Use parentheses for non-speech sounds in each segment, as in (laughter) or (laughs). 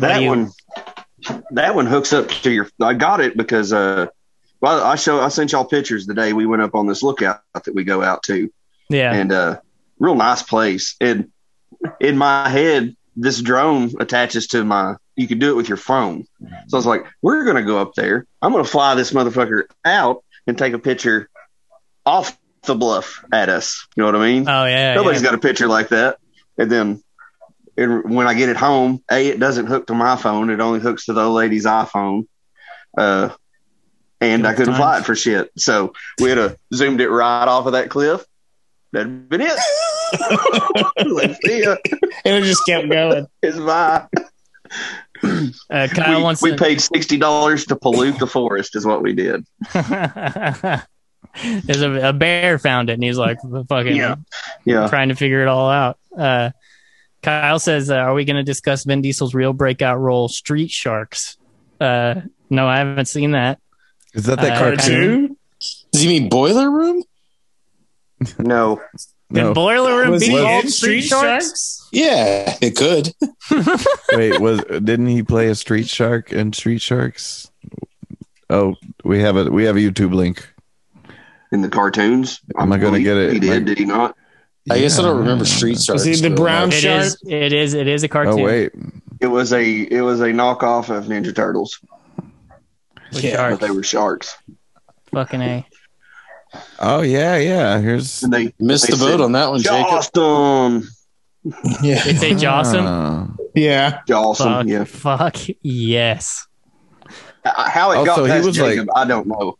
that one, that one hooks up to your. I got it because uh, well, I show I sent y'all pictures the day we went up on this lookout that we go out to, yeah. and uh, real nice place. And in my head, this drone attaches to my. You can do it with your phone. So I was like, we're gonna go up there. I'm gonna fly this motherfucker out and take a picture off the bluff at us. You know what I mean? oh yeah. Nobody's yeah. got a picture like that. And then and when I get it home, A, it doesn't hook to my phone. It only hooks to the old lady's iPhone. Uh, and I couldn't fly it for shit. So we had to zoomed it right off of that cliff. That'd been it. (laughs) like, see ya. And it just kept going. (laughs) It's bye. Uh, Kyle We, wants we to. paid sixty dollars to pollute the forest, is what we did. (laughs) There's a, a bear found it, and he's like, "Fucking Yeah. Yeah. trying to figure it all out." Uh, Kyle says, uh, "Are we going to discuss Vin Diesel's real breakout role, Street Sharks?" Uh, no, I haven't seen that. Is that that Uh, cartoon? Does he mean Boiler Room? No. Did No. Boiler Room Was be he called Street Sharks? Yeah, it could. (laughs) Wait, was didn't he play a Street Shark in Street Sharks? Oh, we have a we have a YouTube link. In the cartoons. Am I gonna get it? He did, Like- did he not? I guess I don't remember Street Sharks. Was he the brown It shark? is. It is. It is a cartoon. Oh wait, It was a it was a knockoff of Ninja Turtles, with Yeah, but sharks. they were sharks. Fucking a. oh yeah, yeah. Here's And they Missed they the boat on that one, Jacob. Jawston. Yeah. They say Jawsome. Ah. (laughs) Yeah. Jawsome, Fuck. yeah. Fuck yes. Uh, How it Oh, got so he past was Jacob, I don't know.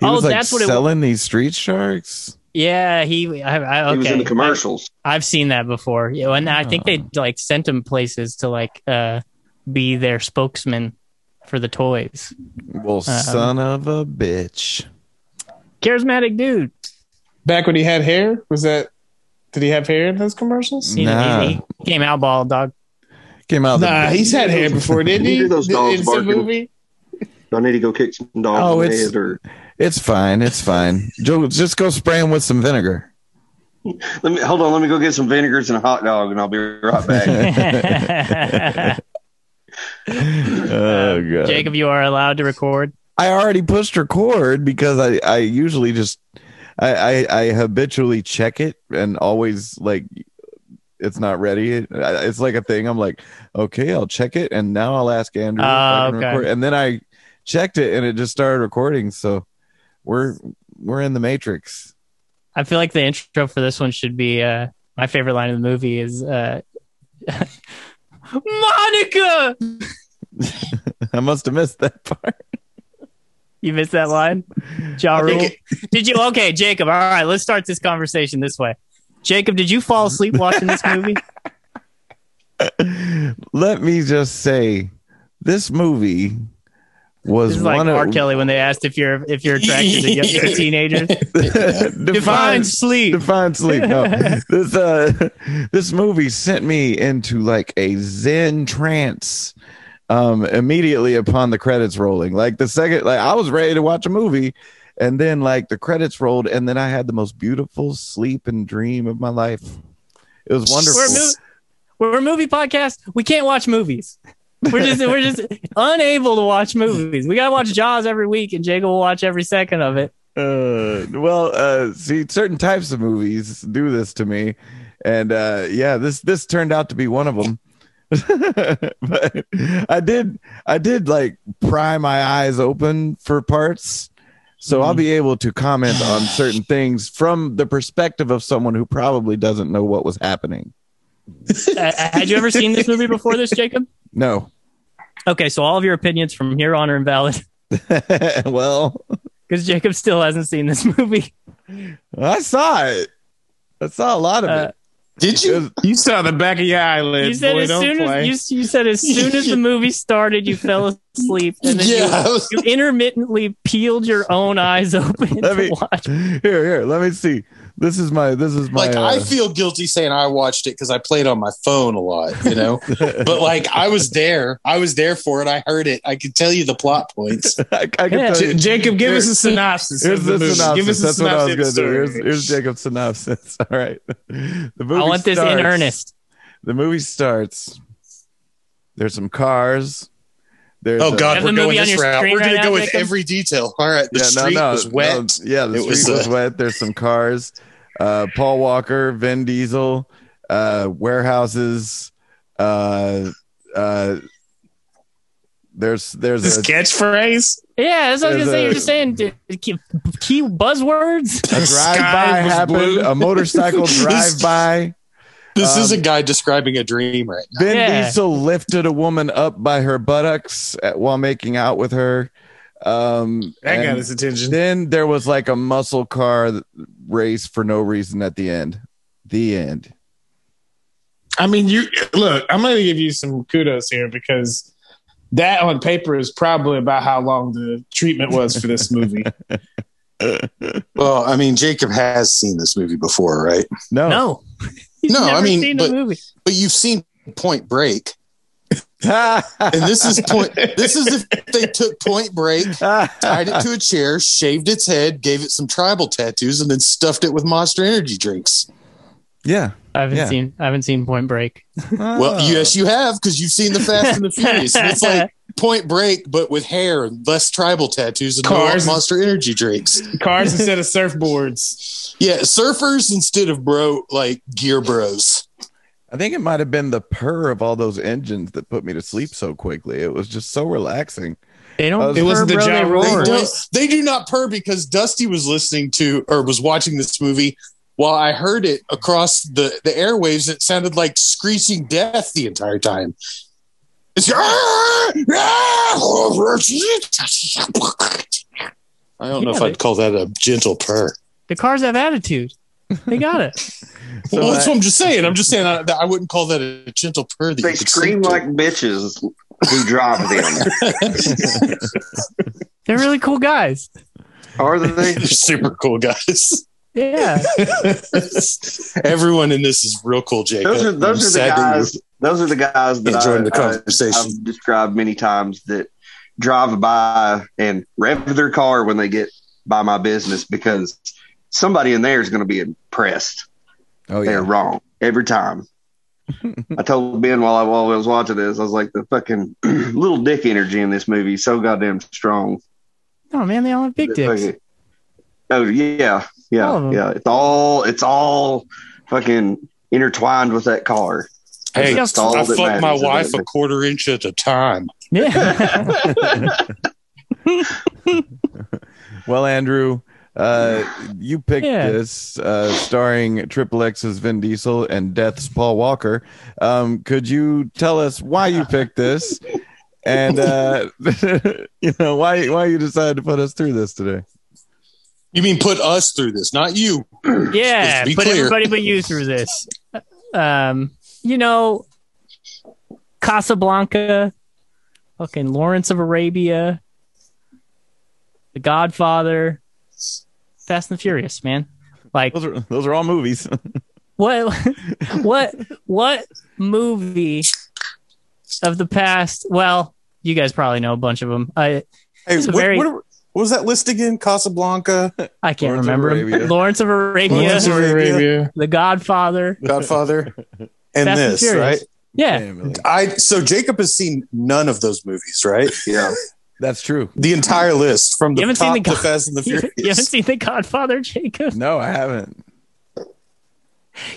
he Oh, was like that's what it was. selling these Street Sharks. Yeah, he. I, I, He was in the commercials. I, have seen that before. Yeah, and I think they like sent him places to like uh be their spokesman for the toys. Well, Uh, son of a bitch. Charismatic dude. Back when he had hair, was that? Did he have hair in those commercials? He, Nah. he, he came out bald dog. Came out. Nah, the, he's had hair before, didn't You he? hear those dogs in some movie. Do I need to go kick some dogs Oh, in the head or it's fine. It's fine. (laughs) Joe, just go spray him with some vinegar. let me hold on, let me go get some vinegars and a hot dog and I'll be right back. (laughs) (laughs) oh god. Jacob, you are allowed to record. I already pushed record because I, I usually just I, I I habitually check it and always like it's not ready. It's like a thing. I'm like, okay, I'll check it and now I'll ask Andrew. if I ah, can okay. record. And then I checked it and it just started recording. So we're we're in the matrix. I feel like the intro for this one should be uh my favorite line of the movie is uh (laughs) Monica. (laughs) I must have missed that part. You missed that line? Ja I think Rule? Did you okay, Jacob? All right, let's start this conversation this way. Jacob, did you fall asleep watching this movie? (laughs) Let me just say, this movie was This is like R. of Kelly when they asked if you're if you're attracted to, young- (laughs) teenagers. (laughs) define, Define sleep. define sleep. No, (laughs) this uh, this movie sent me into like a zen trance. Um, immediately upon the credits rolling, like the second, like I was ready to watch a movie, and then like the credits rolled, and then I had the most beautiful sleep and dream of my life. It was wonderful. We're a, we're a movie podcast. We can't watch movies. We're just we're just unable to watch movies. We gotta watch Jaws every week, and Jacob will watch every second of it. Uh, well, uh, see, certain types of movies do this to me, and uh, yeah, this this turned out to be one of them. (laughs) but I did, I did like pry my eyes open for parts, so I'll be able to comment on certain things from the perspective of someone who probably doesn't know what was happening. Uh, had you ever seen this movie before this, Jacob? No, Okay, so all of your opinions from here on are invalid (laughs) well, because Jacob still hasn't seen this movie. I saw it. I saw a lot of Uh, it. Did you? You saw the back of your eyelids. You said boy, as don't soon play. as you, you said as soon as the (laughs) movie started, you fell asleep, and then Yeah. you, you intermittently peeled your own eyes open Let to me- watch. Here, here. Let me see. This is my. This is my. like uh, I feel guilty saying I watched it because I played on my phone a lot, you know. (laughs) but like I was there, I was there for it. I heard it. I could tell you the plot points. (laughs) I, I can Yeah. tell J- you. Jacob, give Here- us a synopsis. Here's of the the synopsis. Give us a That's what I was going to do. Here's, here's Jacob's synopsis. (laughs) All right. The movie I want this in earnest. The movie starts There's some cars. There's Oh God, Have we're going this your route. We're right gonna now, go with Jacob? every detail. All right, the street was wet. no, yeah, the It street was, was, uh, wet. There's some cars. Uh, Paul Walker, Vin Diesel, uh, warehouses. Uh, uh, there's there's This a, catchphrase. Yeah, that's what I was gonna say. You're just saying key, key buzzwords. a drive by happened. blue. A motorcycle (laughs) drive by. This is a Um, guy describing a dream right now. Vin Yeah. Diesel lifted a woman up by her buttocks at, while making out with her. Um, That got his attention. then there was like a muscle car race for no reason at the end. The end. I mean, you look. I'm going to give you some kudos here because that on paper is probably about how long the treatment was for this movie. (laughs) Well, I mean, Jacob has seen this movie before, right? No. No, (laughs) (laughs) He's No, I mean, seen but- the movie. But you've seen Point Break, (laughs) and this is point. This is if they took Point Break, (laughs) tied it to a chair, shaved its head, gave it some tribal tattoos, and then stuffed it with Monster Energy drinks. yeah. I haven't yeah. seen. I haven't seen Point Break. Well, oh. yes, you have because you've seen the Fast and the Furious. And it's like Point Break, but with hair and less tribal tattoos and Cars. no Monster Energy drinks. Cars (laughs) instead of surfboards. Yeah, surfers instead of bro, like gear bros. I think it might have been the purr of all those engines that put me to sleep so quickly. It was just so relaxing. They don't. It wasn't the bro, Ja they They, roar. don't, they do not purr because Dusty was listening to or was watching this movie while I heard it across the, the airwaves. It sounded like screeching death the entire time. It's, (laughs) I don't know if Yeah, I'd call that a gentle purr. The cars have attitude. They got it. So (laughs) well, that's I- what I'm just saying. I'm just saying I, I wouldn't call that a gentle purr. That They you scream sleep to. like bitches who drive them. (laughs) They're really cool guys. Are they? They're super cool guys. Yeah. Everyone in this is real cool, Jacob. Those are I'm those are the sad that you- guys. Those are the guys that Enjoying I, the conversation. I, have described many times that drive by and rev their car when they get by my business because somebody in there is going to be impressed. Oh yeah. They're wrong every time. (laughs) I told Ben while I, while I was watching this, I was like, the fucking (clears throat) little dick energy in this movie is so goddamn strong. Oh man, they all have big dicks. Fucking- Oh yeah, All of yeah, 'em. yeah. It's all it's all fucking intertwined with that car. Hey, I that fucked my wife a quarter inch at a time. Yeah. (laughs) Well, Andrew, uh, you picked Yeah. this uh, starring Triple X's Vin Diesel and Death's Paul Walker. Um, could you tell us why you picked this, and uh, (laughs) you know why why you decided to put us through this today? You mean put us through this, not you? yeah. Let's Put clear. everybody but you through this. Um, you know, Casablanca, fucking Lawrence of Arabia, The Godfather, Fast and the Furious, man. Like Those are those are all movies. (laughs) what what what movie of the past well you guys probably know a bunch of them i Hey, what, very- what, what was that list again? Casablanca, i can't Lawrence of remember 'em. Arabia. lawrence of arabia Lawrence of Arabia. the godfather Godfather, (laughs) and Fast this, Furious. right? yeah Emily. I so Jacob has seen none of those movies, right? (laughs) Yeah. That's true. The entire list from the You haven't seen top the to Fast and the (laughs) Furious. you haven't seen the godfather jacob No, I haven't.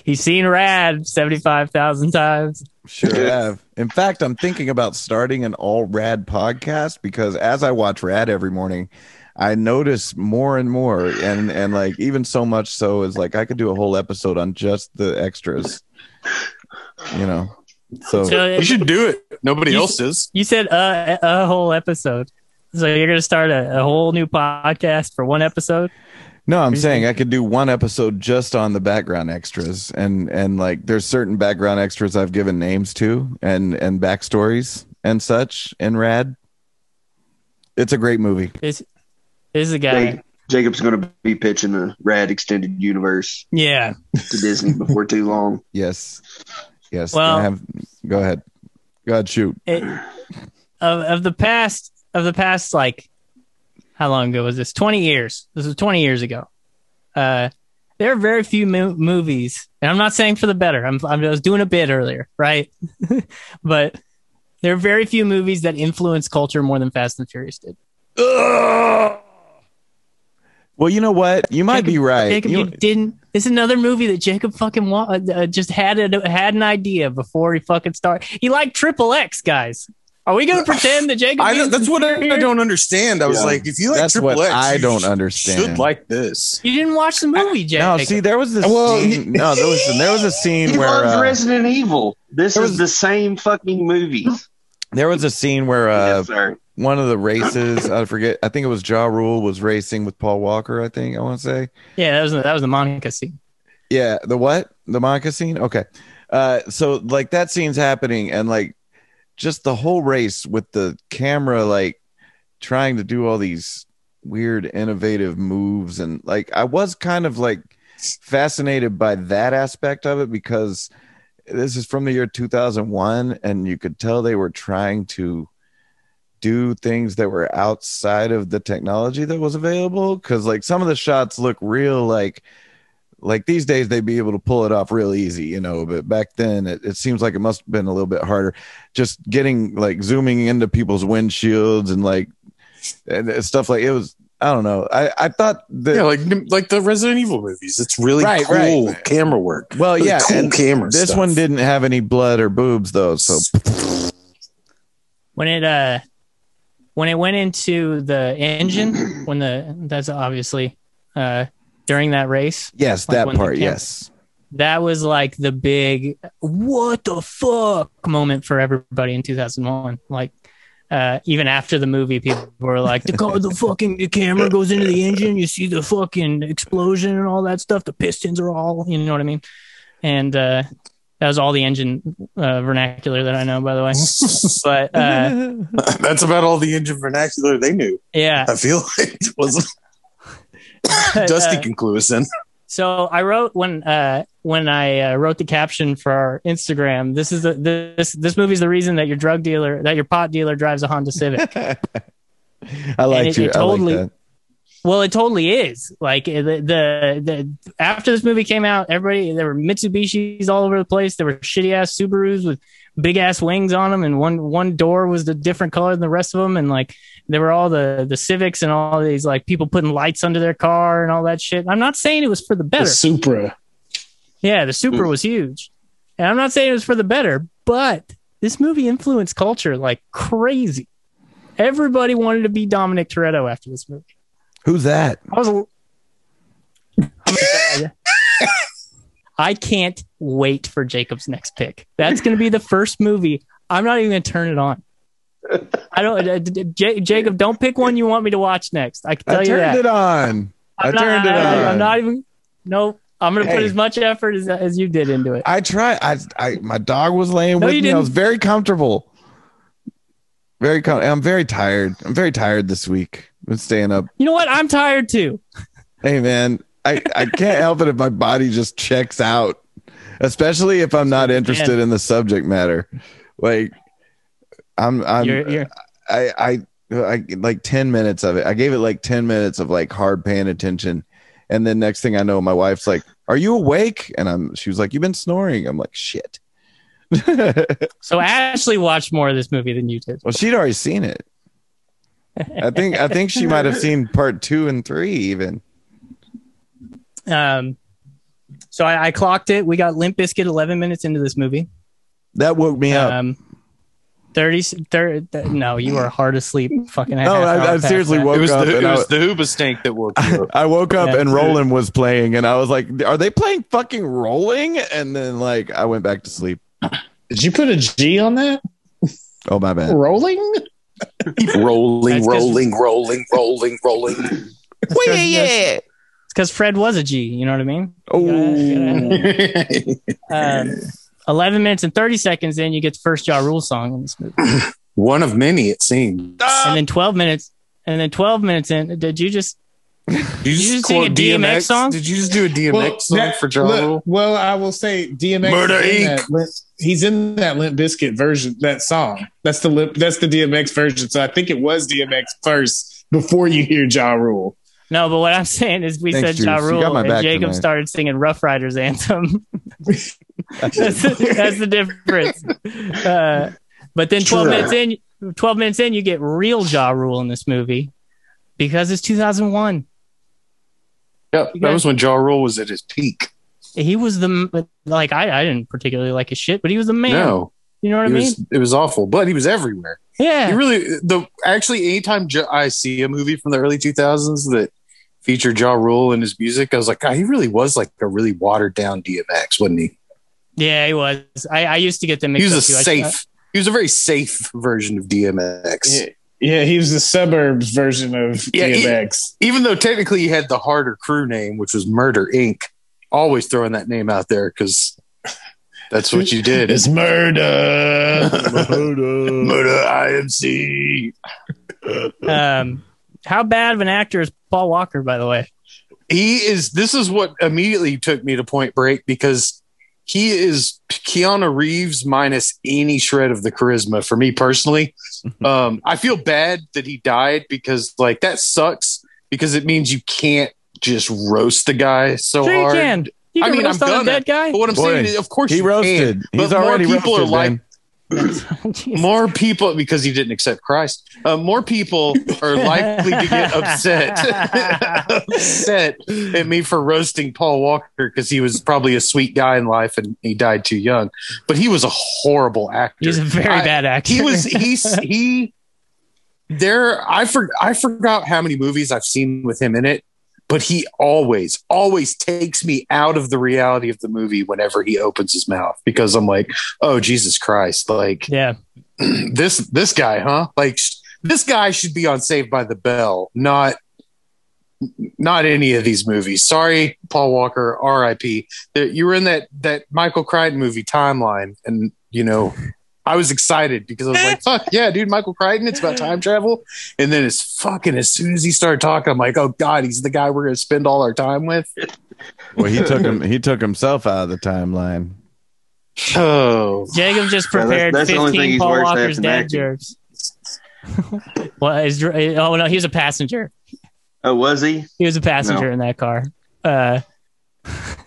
he's seen rad 75000 times Sure (laughs) have. In fact, I'm thinking about starting an all rad podcast because as I watch rad every morning, I notice more and more and and like even so much so is like I could do a whole episode on just the extras. You know. So so you should do it. Nobody You- else is. you said a, a whole episode so you're gonna start a, a whole new podcast for one episode No, I'm saying I could do one episode just on the background extras, and and like there's certain background extras I've given names to, and and backstories and such in Rad. It's a great movie. this, this is a guy Hey, Jacob's going to be pitching a rad extended universe yeah to Disney before too long. (laughs) Yes, yes. Well- I have. Go ahead. Go ahead. Shoot. it, of of the past of the past like how long ago was this 20 years this was 20 years ago uh there are very few mo- movies and i'm not saying for the better I'm, I'm i was doing a bit earlier right (laughs) but There are very few movies that influence culture more than Fast and Furious did. Well, you know what? You might Jacob- be right. Jacob, you, You- didn't. It's another movie that Jacob fucking wa- uh, uh, just had a, had an idea before he fucking started. He liked Triple X, guys. Are we gonna pretend that Jacob? (laughs) I that's what I, I don't understand. I was Yeah. like, if you like That's Triple what X, I don't sh- understand. Should like this. You didn't watch the movie, Jacob. no, see, there was this. Well, scene, no, there was there was a scene He where loves uh, Resident Evil. This there is was- the same fucking movies. there was a scene where uh, yes, sir. One of the races, I forget, I think it was Ja Rule was racing with Paul Walker. I think I want to say. yeah, that was that was the Monica scene. Yeah, the what? The Monica scene? Okay. Uh so like that scene's happening and like just the whole race with the camera like trying to do all these weird innovative moves and like I was kind of like fascinated by that aspect of it because this is from the year 2001 and you could tell they were trying to do things that were outside of the technology that was available cuz like some of the shots look real like like these days they'd be able to pull it off real easy, you know, but back then it, it seems like it must have been a little bit harder. Just getting like zooming into people's windshields and like and stuff like it was I don't know. I, I thought that Yeah, like like the Resident Evil movies. It's really Right, cool right. camera work. well Really yeah, cool and camera. this stuff. one didn't have any blood or boobs though, so when it uh when it went into the engine (clears throat) when the that's obviously uh during that race yes, Like that part, camera- yes. that was like the big what the fuck moment for everybody in 2001 like uh, even after the movie, people were like, "The car, the (laughs) fucking, the camera goes into the engine. You see the fucking explosion and all that stuff. The pistons are all, you know what I mean?" And uh, that was all the engine uh, vernacular that I know, by the way. (laughs) But uh, (laughs) That's about all the engine vernacular they knew. yeah, I feel like it wasn't (laughs) Dusty Uh, can clue us in. So I wrote when uh, when I uh, wrote the caption for our Instagram. This is the this this movie's the reason that your drug dealer that your pot dealer drives a Honda Civic. I like it- you. it I totally- like that. Well, it totally is. Like eh, the, the the after this movie came out, everybody there were Mitsubishis all over the place. There were shitty ass Subarus with big ass wings on them, and one one door was a different color than the rest of them, and like there were all the the Civics and all these like people putting lights under their car and all that shit. I'm not saying it was for the better. The Supra. Yeah, the Supra was huge. And I'm not saying it was for the better, but this movie influenced culture like crazy. Everybody wanted to be Dominic Toretto after this movie. Who's that? I was. a- I'm gonna tell ya. I can't wait for Jacob's next pick. That's going to be the first movie. I'm not even going to turn it on. I don't, uh, d- d- J- Jacob. Don't pick one you want me to watch next. I can tell I you turned that. it on. I I'm not, turned it I, on. am not even. Nope. I'm going to put as much effort as, as you did into it. I tried. I, I, my dog was laying No, with you me. I was very comfortable. Very com- I'm very tired. I'm very tired this week. Been staying up. You know what? I'm tired too. Hey man, I, I can't help it if my body just checks out, especially if I'm not interested in the subject matter. Like I'm I'm You're, you're, I, I I like 10 minutes of it. I gave it like 10 minutes of like hard paying attention. And then next thing I know, my wife's like, Are you awake? And I'm she was like, You've been snoring. I'm like, shit. (laughs) so Ashley watched more of this movie than you did. Well, she'd already seen it. I think I think she might have (laughs) seen part two and three even. Um, so I, I clocked it. We got Limp Bizkit 11 minutes into this movie. That woke me up. Um, 30, 30 th- no, you were hard asleep. Fucking No, I- hour I seriously that. woke It was up the, and it I- was the Hoobastank that woke you up. (laughs) I woke up Yeah. and Roland was playing, and I was like, "Are they playing fucking Rolling?" And then like I went back to sleep. Did you put a G on that? Oh my bad. Rolling? (laughs) rolling, That's 'cause- rolling, rolling, rolling, rolling. (laughs) Well, yeah, yeah. It's because Fred was a G. You know what I mean? Oh, Um, 11 minutes and 30 seconds in, you get the first Ja Rule song in this movie. (laughs) One of many, it seemed. And then 12 minutes, and then 12 minutes in, did you just, Did you you just just sing a quote DMX song? Did you just do a DMX song that- for Ja look, Rule? Well, I will say DMX. Murder, Inc. that Limp- he's in that Limp Bizkit version, that song. That's the Limp, that's the DMX version. So I think it was DMX first before you hear Ja Rule. no, but what I'm saying is we Thanks, said Ja Rule, and back Jacob tonight. started singing Ruff Ryders Anthem. (laughs) (laughs) that's, the, that's the difference. Uh, But then 12 Sure. minutes in, 12 minutes in, you get real Ja Rule in this movie because it's 2001. Yep, that was when Ja Rule was at his peak. He was the, like, I, I didn't particularly like his shit, but he was the man. No, You know what I it mean? was it was awful, but he was everywhere. yeah. He really the actually anytime Ja- I see a movie from the early 2000s that featured Ja Rule and his music, I was like, God, he really was like a really watered down DMX, wasn't he? Yeah, he was. I, I used to get them He was a up too. Safe. He was a very safe version of DMX. Yeah, yeah, he was the suburbs version of Yeah, he- DMX. Even though technically he had the harder crew name, which was Murder Inc. Always throwing that name out there because that's what you did. It's murder. Murder murder. IMC. um, how bad of an actor is Paul Walker, by the way? he is this is what immediately took me to point break because he is Keanu Reeves minus any shred of the charisma for me personally. (laughs) Um, I feel bad that he died because like that sucks because it means you can't just roast the guy so Sure, you hard. can. You I mean, roast I'm on gonna. dead guy. But what I'm Boy, saying is, of course, He roasted. Can, He's but more already people roasted, are like, (laughs) more people because he didn't accept Christ. Uh, more people are likely to get upset, (laughs) upset at me for roasting Paul Walker because he was probably a sweet guy in life and he died too young. But he was a horrible actor. He's a very I- bad actor. He was. He's he. There, I for, I forgot how many movies I've seen with him in it, but he always, always takes me out of the reality of the movie whenever he opens his mouth because I'm like, oh Jesus Christ, like yeah. (clears throat) this this guy, huh? Like sh- this guy should be on Saved by the Bell, not not any of these movies. Sorry, Paul Walker, R.I.P. That You were in that that Michael Crichton movie Timeline, and you know. I was excited because I was like, (laughs) "Fuck yeah, dude! Michael Crichton. It's about time travel." And then it's fucking. As soon as he started talking, I'm like, "Oh God, he's the guy we're gonna spend all our time with." Well, he took him. He took himself out of the timeline. Oh, Jacob just Yeah, that's- prepared that's the only thing 15 he's Paul Walker's than dad acting. jokes. (laughs) well, is, oh no, he was a passenger. Oh, was he? He was a passenger No. in that car. Uh,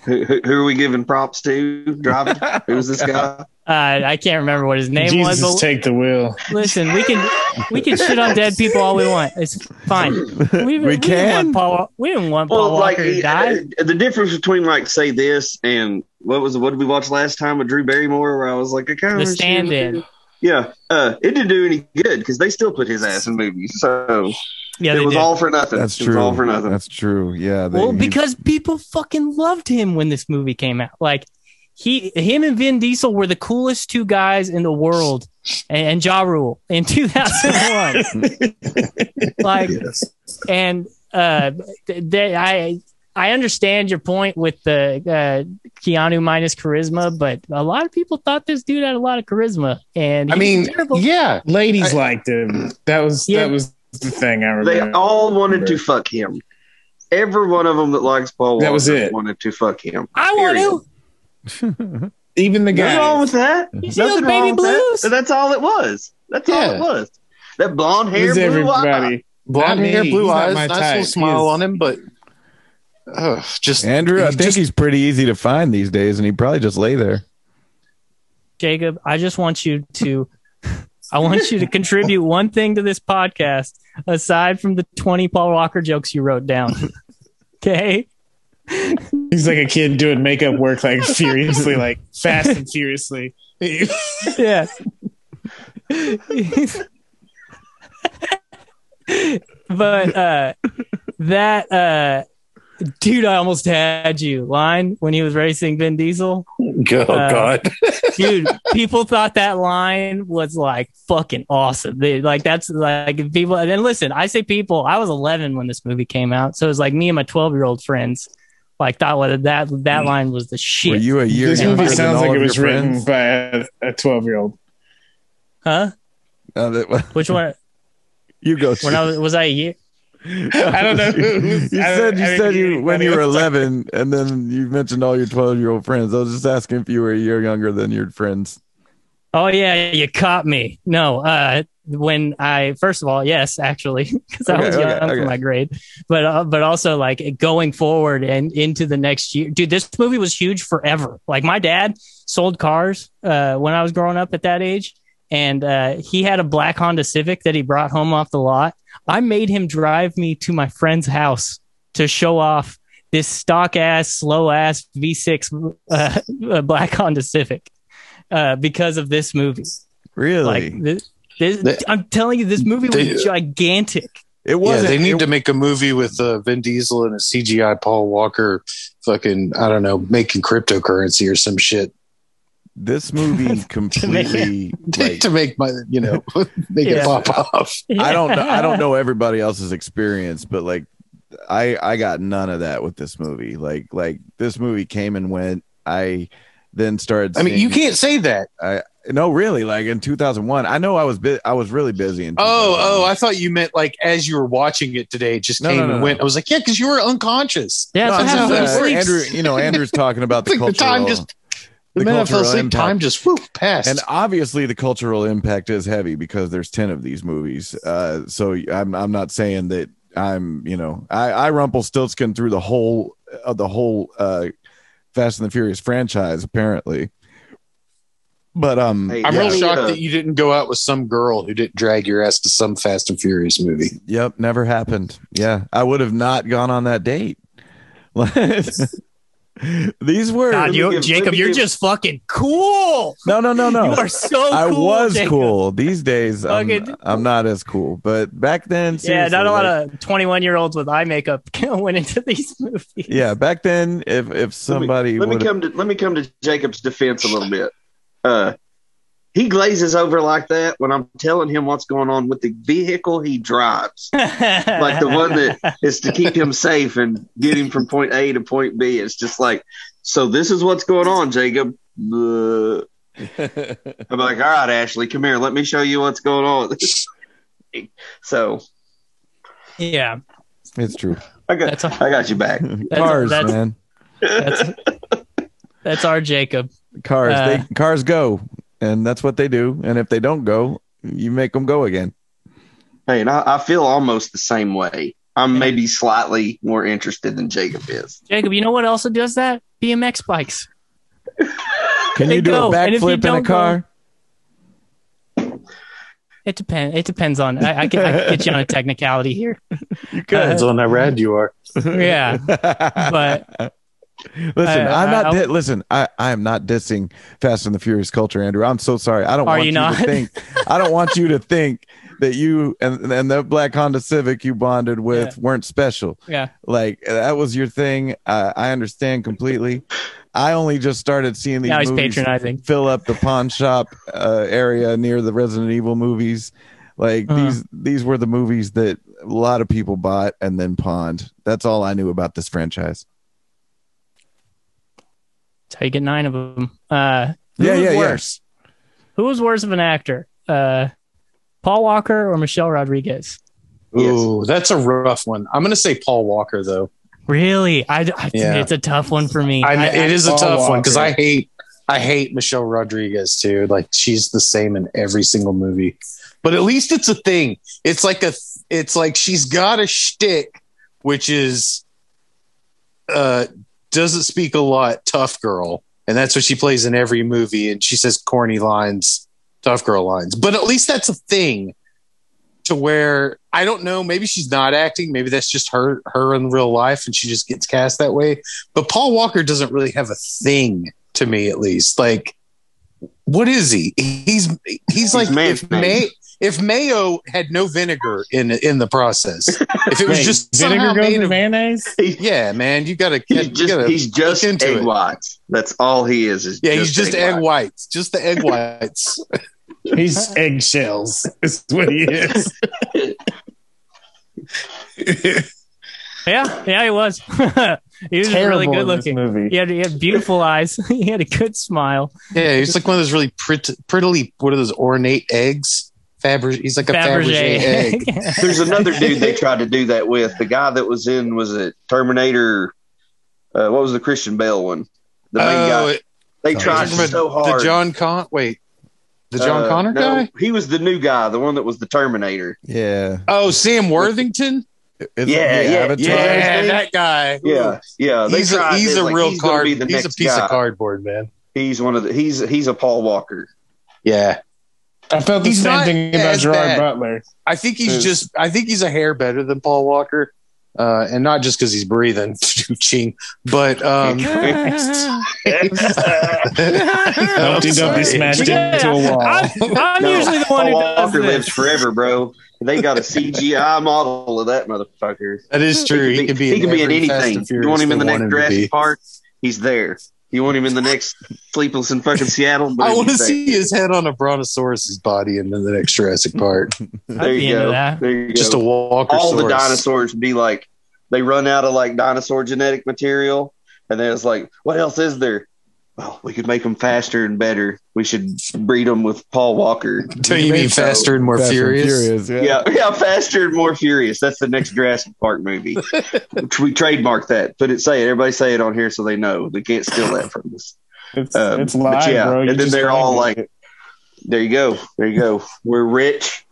Who, who, who are we giving props to driving? (laughs) Who's this guy? uh, I can't remember what his name Jesus, was. But take the wheel. listen, we can we can shit on dead people all we want. It's fine. We, We didn't want Paul. We didn't want Paul Well, like Walker to die. the difference between like say this and what was what did we watch last time with Drew Barrymore? Where I was like, I kind The of stand-in. Yeah, uh, it didn't do any good because they still put his ass in movies. So Yeah, it was did. all for nothing. That's It was true. all for nothing. That's true. Yeah. they- well, he- because people fucking loved him when this movie came out. Like he, him, and Vin Diesel were the coolest two guys in the world, and, and Ja Rule in (laughs) 2001. (laughs) like, and uh, they, I, I understand your point with the uh, Keanu minus charisma, but a lot of people thought this dude had a lot of charisma, and I mean, yeah, Ladies liked him. That was Yeah. that was the thing I remember. They all wanted to fuck him. Every one of them that likes Paul Walker That was it. wanted to fuck him. I want Period. to. (laughs) Even the Nothing wrong guy. with that. You see those Nothing baby wrong with blues? that. That's all it was. That's all it was. That blonde hair, Who's blue eye. everybody? blonde Not hair, me. blue He's eyes, nice type. little smile on him, but uh, just Andrew, I think just- he's pretty easy to find these days, and he probably just lay there. Jacob, I just want you to I want you to contribute one thing to this podcast aside from the 20 Paul Walker jokes you wrote down. (laughs) Okay? He's like a kid doing makeup work like furiously, like fast and furiously. Yeah. (laughs) but uh that uh dude I almost had you line when he was racing Vin Diesel. oh Uh, god, (laughs) dude people thought that line was like fucking awesome they, like that's like people and then listen i say people i was 11 when this movie came out so it was like me and my 12 year old friends like thought what that that line was the Were shit you a year this movie sounds like it was written friends? by a twelve year old. huh Uh, that- which one (laughs) you go. when i was was i a year I don't know. (laughs) you who's- I said you I didn't said you when you were (laughs) 11, and then you mentioned all your 12 year old friends. I was just asking if you were a year younger than your friends. oh yeah you caught me no uh when i first of all yes actually (laughs) because i Okay, was okay, young for okay. my grade but uh, but also like going forward and into the next year dude this movie was huge forever like my dad sold cars uh when i was growing up at that age and uh, he had a black Honda Civic that he brought home off the lot. I made him drive me to my friend's house to show off this stock ass, slow ass V6 uh, (laughs) uh, black Honda Civic uh, because of this movie. Really? Like this, this, They- I'm telling you, this movie was they- gigantic. it wasn't. they need it- to make a movie with uh, Vin Diesel and a CGI Paul Walker, fucking I don't know, making cryptocurrency or some shit this movie (laughs) completely. like, (laughs) to make my you know (laughs) make Yeah. it pop off. I don't know. I don't know everybody else's experience, but like, I I got none of that with this movie. Like like this movie came and went. I then started. I mean, you can't say that. I no, really. Like in 2001, I know I was bu- I was really busy in. Oh, oh, I thought you meant like as you were watching it today, it just No, came no, no, and no. went. I was like, yeah, because you were unconscious. Yeah, No, that's what just, happens when uh, he Andrew, you know, Andrew's talking about the Like the time just- The, the minute I fell cultural impact. time just whoop passed. and obviously the cultural impact is heavy because there's 10 of these movies uh so i'm i'm not saying that i'm you know i i rumpelstiltskin through the whole of the whole uh fast and the furious franchise apparently but um Hey, I'm yeah. real shocked Uh, that you didn't go out with some girl who didn't drag your ass to some Fast and Furious movie. yep never happened yeah i would have not gone on that date (laughs) (laughs) (laughs) these were God, you, give, Jacob. You're give- just fucking cool. no no no no You are so cool. I was Jacob. cool. These days, I'm, I'm not as cool. But back then, Yeah, not a lot like- of 21 year olds with eye makeup (laughs) went into these movies. Yeah, back then, if if Let me- somebody let me, come to let me come to Jacob's defense a little bit. Uh, he glazes over like that when I'm telling him what's going on with the vehicle he drives, (laughs) like the one that is to keep him safe and get him from point A to point B. It's just like, so this is what's going on, Jacob. Uh, (laughs) I'm like, all right, Ashley, come here. Let me show you what's going on. (laughs) so yeah, it's true. I got That's a- I got you back. Cars, that's- man, that's, that's our Jacob. cars. uh, they cars go, and that's what they do. And if they don't go, you make them go again. Hey, and I, I feel almost the same way. I'm maybe slightly more interested than Jacob is. Jacob, you know what also does that? BMX bikes. Can you do go, a and if you backflip in a don't go- car? It depends. It depends on. I, I, can, I can get you on a technicality here. (laughs) You Depends on how rad you are. (laughs) Yeah, (laughs) but listen, I- I'm not. I- di- listen, I I am not dissing Fast and the Furious culture, Andrew. I'm so sorry. I don't want you to think. I don't want you to (laughs) think that you and and the black Honda Civic you bonded with weren't special. yeah, like that was your thing. Uh, I understand completely. I only just started seeing these now he's movies patronizing. fill up the pawn shop uh, area near the Resident Evil movies. Like Uh-huh. these, these were the movies that a lot of people bought and then pawned. That's all I knew about this franchise. That's how you get nine of them. Uh, who Yeah, was yeah, yeah. worse? Who was worse of an actor? Uh, Paul Walker or Michelle Rodriguez? Ooh, that's a rough one. I'm going to say Paul Walker though. Really? I, I Yeah. it's a tough one for me. I, it is a Paul tough one because I hate I hate Michelle Rodriguez too. Like she's the same in every single movie. But at least it's a thing. It's like a it's like she's got a shtick, which is uh doesn't speak a lot, tough girl. And that's what she plays in every movie. And she says corny lines, tough girl lines. But at least that's a thing to where I don't know, maybe she's not acting, maybe that's just her her in real life and she just gets cast that way. But Paul Walker doesn't really have a thing to me, at least. Like, what is he? He's he's like man- if May if Mayo had no vinegar in in the process, if it was Wait, just vinegar somehow goes made in of mayonnaise. (laughs) yeah, man, you gotta He's you just gotta he's just into egg it. whites. That's all he is. is Yeah, he's just egg whites, just the egg whites. (laughs) He's eggshells. Is what he is. (laughs) yeah, yeah, he was. he was Terrible really good looking. movie. He had, he had beautiful eyes. he had a good smile. Yeah, he's like one of those really pret- prettily what are those ornate eggs? Faberge. He's like a Fabergé, (laughs) egg. There's another dude they tried to do that with. The guy that was in was it Terminator? Uh, what was the Christian Bale one? The main Oh, guy. it- They tried Talking about so hard. the John Con. Wait, the John Uh, Connor no, guy. He was the new guy, the one that was the Terminator. Yeah. Oh, Sam Worthington. Yeah, yeah, Yeah, that guy. Yeah, yeah. They he's a, he's a like, real he's card. the He's a piece guy. of cardboard, man. He's one of the. He's he's a Paul Walker. Yeah. I felt the He's same thing about as Gerard bad. Butler. I think he's Is- just. I think he's a hair better than Paul Walker, uh, and not just because he's breathing, (laughs) to ching, but um, (laughs) Dumpty (laughs) Dumpty smashed Yeah, into a wall. I'm, I'm No, usually the one Paul who does Walker this. lives forever, bro. They got a CGI model of that motherfucker. That is true. He, could be. he can be in anything. You want him in the next they want him to Jurassic. Park? He's there. You want him in the next Sleepless in fucking Seattle? I want to see his head on a brontosaurus's body in the next Jurassic Park. (laughs) There I'd be you into go. There you Just a walker. All the dinosaurs be like, they run out of like dinosaur genetic material, and then it's like, what else is there? Well, we could make them faster and better. We should breed them with Paul Walker. (laughs) So you mean faster and more Fast and furious? yeah. Yeah, yeah, faster and more furious. That's the next Jurassic Park movie. (laughs) we trademark that. Put it, say it. Everybody say it on here so they know. They can't steal that from us. It's, Um, it's live, yeah, bro. You and then they're all like, it. there you go, there you go. We're rich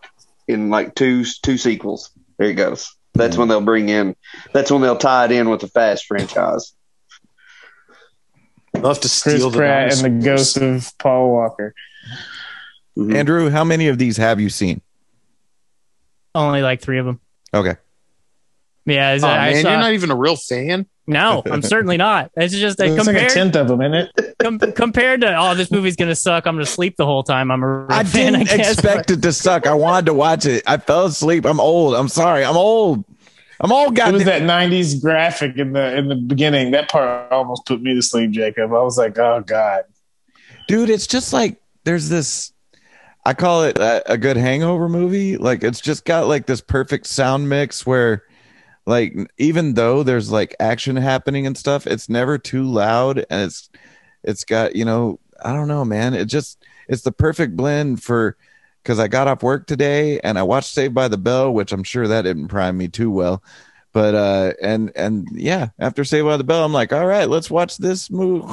in like two two sequels. There you goes. That's when they'll bring in. That's when they'll tie it in with the Fast franchise. They'll have to Chris steal the Pratt and the ghost of Paul Walker. Mhm. Andrew, how many of these have you seen? Only like three of them. Okay. Yeah, Oh, I man, saw, you're not even a real fan. no, I'm certainly not. It's just that It's like a tenth of them, isn't it? com- compared to oh, this movie's gonna suck. I'm gonna sleep the whole time. I'm a real I fan, didn't I guess, expect it to suck. I wanted to watch it. I fell asleep. I'm old. I'm sorry. I'm old. I'm old. It was that '90s graphic in the in the beginning. That part almost put me to sleep, Jacob. I was like, "Oh God!" dude it's just like there's this i call it a, a good hangover movie like it's just got like this perfect sound mix where like even though there's like action happening and stuff it's never too loud and it's it's got you know i don't know man it just it's the perfect blend for because i got off work today and i watched saved by the bell which i'm sure that didn't prime me too well. But uh and and yeah after saved by the bell i'm like all right let's watch this movie. (laughs)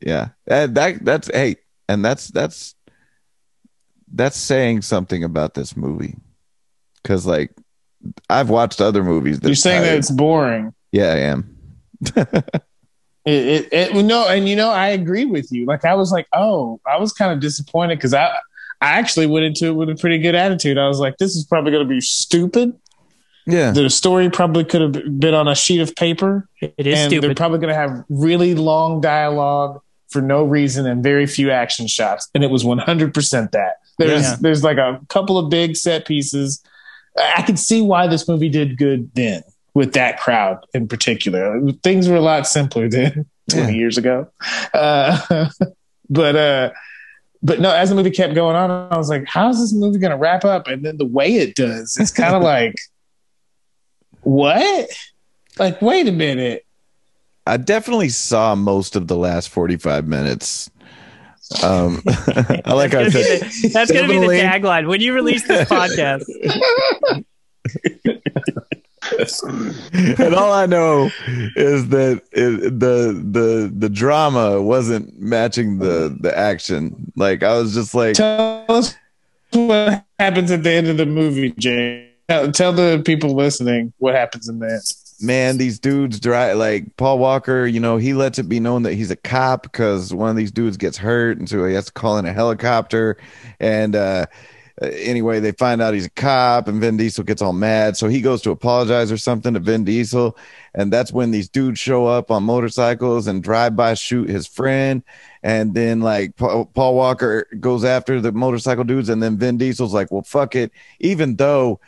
Yeah that, that that's hey and that's that's that's saying something about this movie. Because like i've watched other movies that You're saying that it's boring. yeah i am (laughs) It, it, it no, and you know, I agree with you. Like, I was like, oh, I was kind of disappointed because I, I actually went into it with a pretty good attitude. I was like, this is probably going to be stupid. yeah The story probably could have been on a sheet of paper, It is and they're probably going to have really long dialogue for no reason and very few action shots. And it was 100% that. There's Yeah. there's like a couple of big set pieces. I could see why this movie did good then with that crowd in particular. Things were a lot simpler then, (laughs) 20 Yeah. years ago. Uh, (laughs) but uh but no, as the movie kept going on, I was like, how's this movie gonna wrap up? And then the way it does, it's (laughs) kind of like what? Like, wait a minute. i definitely saw most of the last 45 minutes um i like how That's gonna said be the- That's going to be the tagline when you release this podcast. (laughs) and all I know is that it, the the the drama wasn't matching the the action. Like I was just like, Tell us what happens at the end of the movie, Jay. Tell, tell the people listening what happens in that. man, these dudes drive like Paul Walker. You know, he lets it be known that he's a cop because one of these dudes gets hurt, and so he has to call in a helicopter. And uh, uh, anyway, they find out he's a cop, and Vin Diesel gets all mad. So he goes to apologize or something to Vin Diesel, and that's when these dudes show up on motorcycles and drive by shoot his friend. And then like Paul, Paul Walker goes after the motorcycle dudes, and then Vin Diesel's like, "Well, fuck it," even though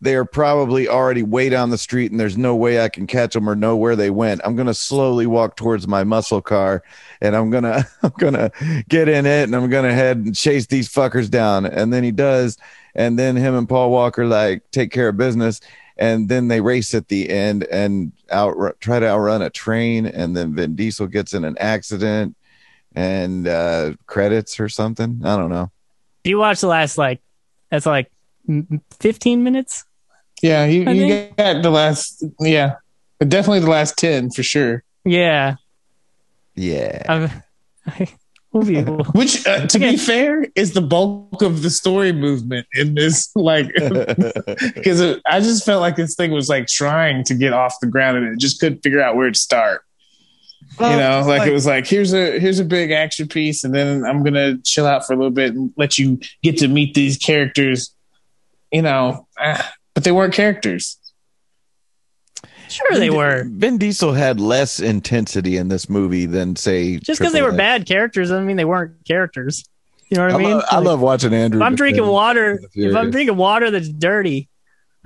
they're probably already way down the street and there's no way I can catch them or know where they went. I'm going to slowly walk towards my muscle car and I'm going (laughs) to, I'm going to get in it and I'm going to head and chase these fuckers down. And then he does. And then him and Paul Walker like take care of business. And then they race at the end and out try to outrun a train. And then Vin Diesel gets in an accident and uh, credits or something. I don't know. If you watch the last like, that's like 15 minutes. Yeah, you, I you think- got the last, yeah, definitely the last 10 for sure. Yeah. Yeah. I've, I, (laughs) we'll be, we'll- (laughs) Which, uh, to Okay. be fair, is the bulk of the story movement in this. (laughs) Like, because I just felt like this thing was like trying to get off the ground and it just couldn't figure out where to start. you know, like, it was like here's a here's a big action piece, and then I'm gonna chill out for a little bit and let you get to meet these characters. You know, ah, but they weren't characters. Sure, they were. Vin Diesel had less intensity in this movie than say Just because they were X. bad characters doesn't mean they weren't characters. You know what I, I, mean? love, I Like, love watching Andrew. If I'm drinking water, if I'm drinking water that's dirty,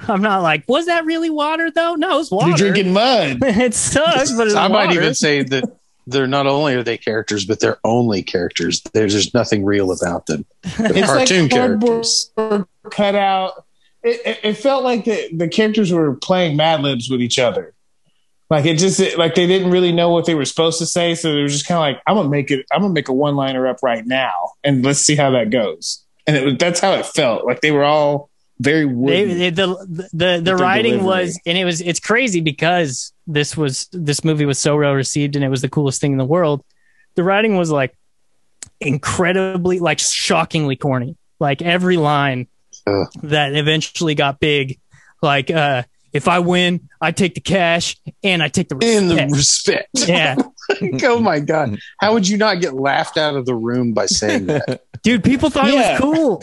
I'm not like, was that really water though? No, it's water. You're drinking mud. (laughs) it sucks, but it's I might even say that they're not only are they characters, but they're only characters. There's, there's nothing real about them. They're It's cartoon like characters. cardboard cut out. It, it, felt like the, the characters were playing Mad Libs with each other. Like it just it, like they didn't really know what they were supposed to say, so they were just kind of like, "I'm gonna make it. I'm gonna make a one liner up right now, and let's see how that goes." And it that's how it felt. Like they were all very wooden. they- the the the, the writing delivery. was, and it was it's crazy because this was this movie was so well received and it was the coolest thing in the world. The writing was like incredibly, like shockingly corny. Like every line Ugh. that eventually got big, like uh, if I win, I take the cash and I take the In the respect. respect. (laughs) yeah, oh my god! How would you not get laughed out of the room by saying that? (laughs) dude, people thought it was cool.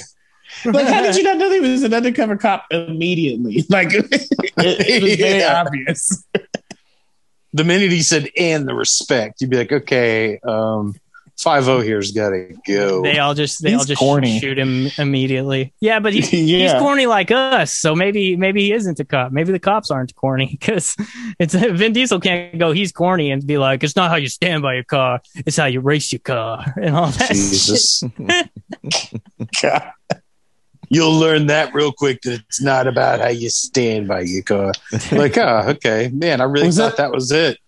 (laughs) like, how did you not know that he was an undercover cop immediately? Like it, it was very Yeah. obvious. the minute he said "and the respect," you'd be like, "Okay, um, five oh zero here's got to go." They all just they He's all just corny. shoot him immediately. Yeah, but (laughs) he's yeah. he's corny like us, so maybe maybe he isn't a cop. Maybe the cops aren't corny (laughs) because it's Vin Diesel can't go. He's corny and be like, it's not how you stand by your car, it's how you race your car (laughs) and all that. Jesus. God. You'll learn that real quick that it's not about how you stand by your car. Like, oh, okay. Man, I really Was thought that- that, was it.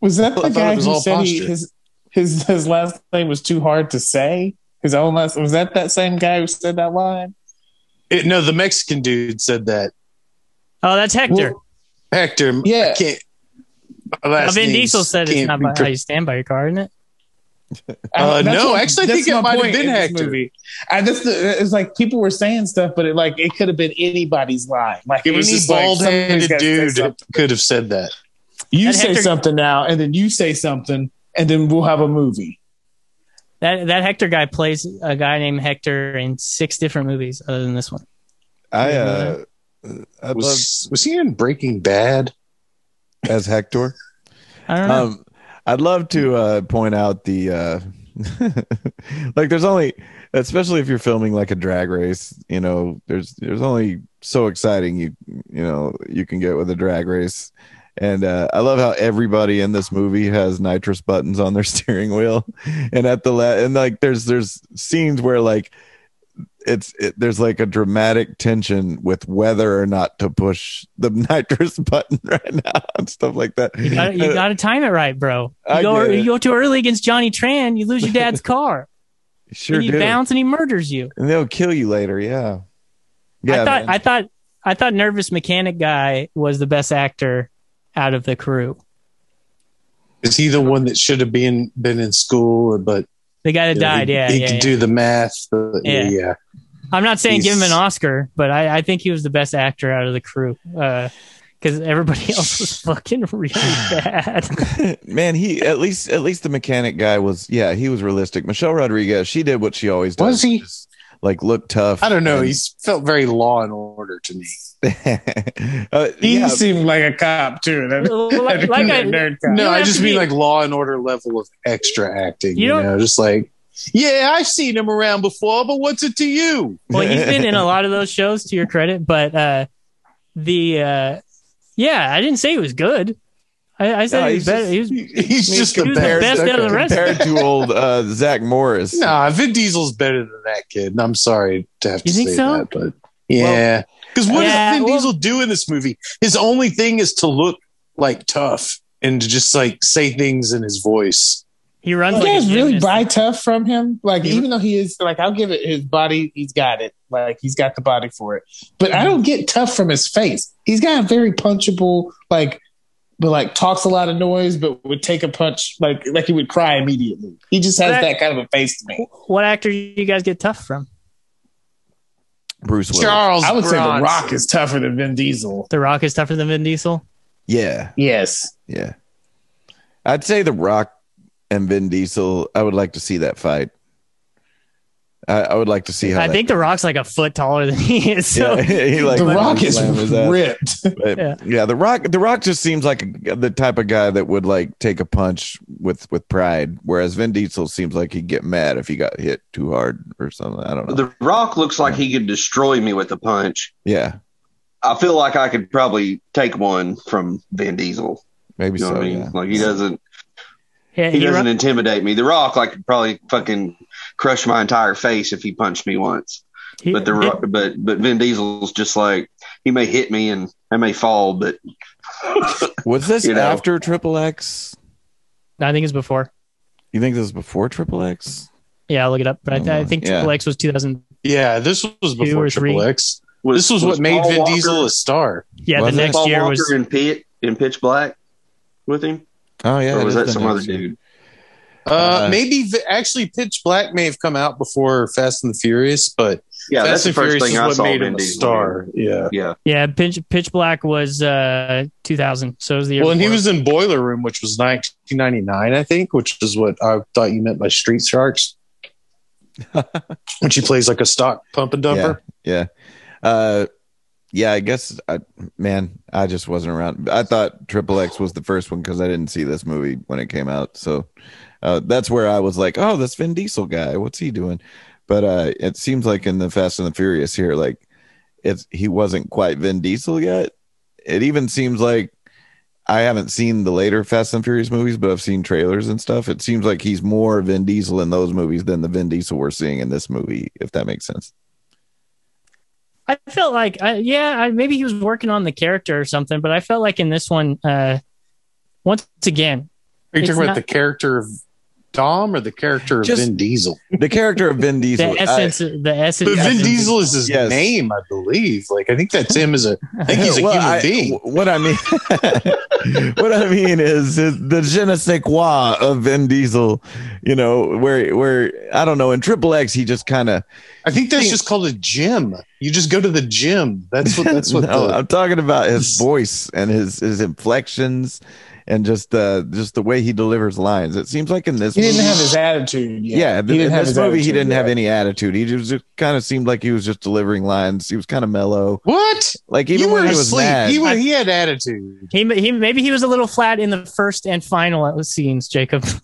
Was that the thought guy was who all said he, his his his last name was too hard to say? His own last was that that same guy who said that line? it. No, the Mexican dude said that. Oh, that's Hector. Well, Hector, Yeah. I can't. my last Vin Diesel said it's can't not be how you stand by your car, isn't it? Uh, that's no, actually, I that's think it might have been Hector. Movie. I just it's like people were saying stuff, but it like it could have been anybody's line. Like It was any this bald somebody's headed gotta dude could have said that. You That say Hector- something now, and then you say something, and then we'll have a movie. That that Hector guy plays a guy named Hector in six different movies other than this one. I uh, I love Was, was he in Breaking Bad? as Hector. I don't know. Um, I'd love to uh, point out the uh, (laughs) like. There's only, especially if you're filming like a drag race. You know, there's there's only so exciting you you know you can get with a drag race. And uh, I love how everybody in this movie has nitrous buttons on their (laughs) steering wheel, and at the la- and like there's there's scenes where like it's it, there's like a dramatic tension with whether or not to push the (laughs) nitrous button (laughs) right now and stuff like that. you got you got to time it right, bro. You I go you go too early against Johnny Tran, you lose your dad's car, sure and you do. bounce and he murders you. and they'll kill you later. Yeah, yeah. I thought man. I thought I thought Nervous Mechanic guy was the best actor out of the crew. Is he the one that should have been been in school, but The guy that you know, died, he, yeah, he yeah, could yeah. do the math. But, yeah, Yeah. yeah. I'm not saying give him an Oscar, but I, I think he was the best actor out of the crew. Uh, because everybody (laughs) else was fucking really bad. (laughs) man, he at least at least the mechanic guy was yeah he was realistic. Michelle Rodriguez, she did what she always does. Was he? just, like look tough. I don't know. and- He felt very Law and Order to me. (laughs) uh, He yeah, seemed like a cop too. That, Like- (laughs) like I- nerd cop. No, I just mean be- like Law and Order level of extra acting. You You, don't- know, just like yeah, I've seen him around before, but what's it to you? well, he's been in a (laughs) lot of those shows to your credit, but uh, the uh, yeah, I didn't say he was good. I, I said No, he he's was better. just- He was He's just he the was the best. best out of the rest. compared to old uh, Zach Morris. Nah, Vin Diesel's better than that kid. And I'm sorry to have to You think say so? that, but yeah. Because what Yeah, does Vin well- Diesel do in this movie? His only thing is to look like tough and to just like say things in his voice. he runs You like guys really buy tough from him. Like He- even though he is like, I'll give it his body. He's got it. Like he's got the body for it. But I don't get tough from his face. He's got a very punchable, like, but like talks a lot of noise, but would take a punch like like he would cry immediately. He just has That- that kind of a face to me. What actor you guys get tough from? Bruce Willis. Charles, I would say The Rock is tougher than Vin Diesel. The Rock is tougher than Vin Diesel. Yeah, Yes. yeah. I'd say The Rock and Vin Diesel. I would like to see that fight. I, I would like to see how. I that think The Rock's like a foot taller than he is. So Yeah, (laughs) he like the Rock is slam his ass. ripped. But, (laughs) Yeah. yeah. the Rock. The Rock just seems like a, the type of guy that would like take a punch with with pride, whereas Vin Diesel seems like he'd get mad if he got hit too hard or something. I don't know. The Rock looks like he could destroy me with a punch. yeah, I feel like I could probably take one from Vin Diesel. maybe You know so. what I mean? Yeah. Like he doesn't yeah, he he doesn't run- intimidate me. The Rock like probably fucking crush my entire face if he punched me once. he- But the Rock, but but Vin Diesel's just like he may hit me and I may fall, but (laughs) Was this (laughs) You know. after Triple X? I think it's before. You think this was before Triple X? Yeah, I'll look it up. But I, th- I Oh, think yeah. Triple X was 2000. Yeah, this was before or. Triple X. This was, what made Paul Vin Walker- Diesel a star. Yeah, Was the next Paul year Walker was. in Pit in Pitch Black with him, Oh yeah, or was that some other next year. dude? Uh, Uh, maybe v- actually Pitch Black may have come out before Fast and the Furious, but Yeah, Fast that's the and first Furious thing is I what saw. made him a star. Yeah. Yeah, Yeah, Pitch, Pitch Black was uh 2000. So it was the year Well, and he was in Boiler Room, which was 1999, I think, which is what I thought you meant by Street Sharks. (laughs) when she plays like a stock pump and dumper. Yeah, yeah, uh, yeah. I guess, I, man, I just wasn't around. I thought Triple X was the first one because I didn't see this movie when it came out. So uh, that's where I was like, oh, this Vin Diesel guy, what's he doing? But uh, it seems like in the Fast and the Furious here, like it's he wasn't quite Vin Diesel yet. It even seems like I haven't seen the later Fast and Furious movies, but I've seen trailers and stuff. It seems like he's more Vin Diesel in those movies than the Vin Diesel we're seeing in this movie, if that makes sense. I felt like, I, yeah, I, maybe he was working on the character or something, but I felt like in this one, uh once again, Are you talking about not- the character of Dom or the character of Just- Vin Diesel? The character of Vin the Diesel. I- essence, the essence. But Vin Diesel is his Yes. name, I believe. Like I think that's him as a. I think he's a Well, human I- being. What I mean, (laughs) what I mean is, is the je ne sais quoi of Vin Diesel. You know, where where I don't know. In Triple X, he just kind of. I think that's just called a gym. You just go to the gym. That's what. That's what. (laughs) no, the, I'm talking about his voice and his his inflections and just uh just the way he delivers lines. It seems like in this, He didn't have his attitude. Yet. Yeah, he in this movie, he didn't have any attitude. He just, just kind of seemed like he was just delivering lines. He was kind of mellow. what? Like even you when he was asleep. mad, He, wa- he had attitude. He, he maybe he was a little flat in the first and final scenes, Jacob. (laughs)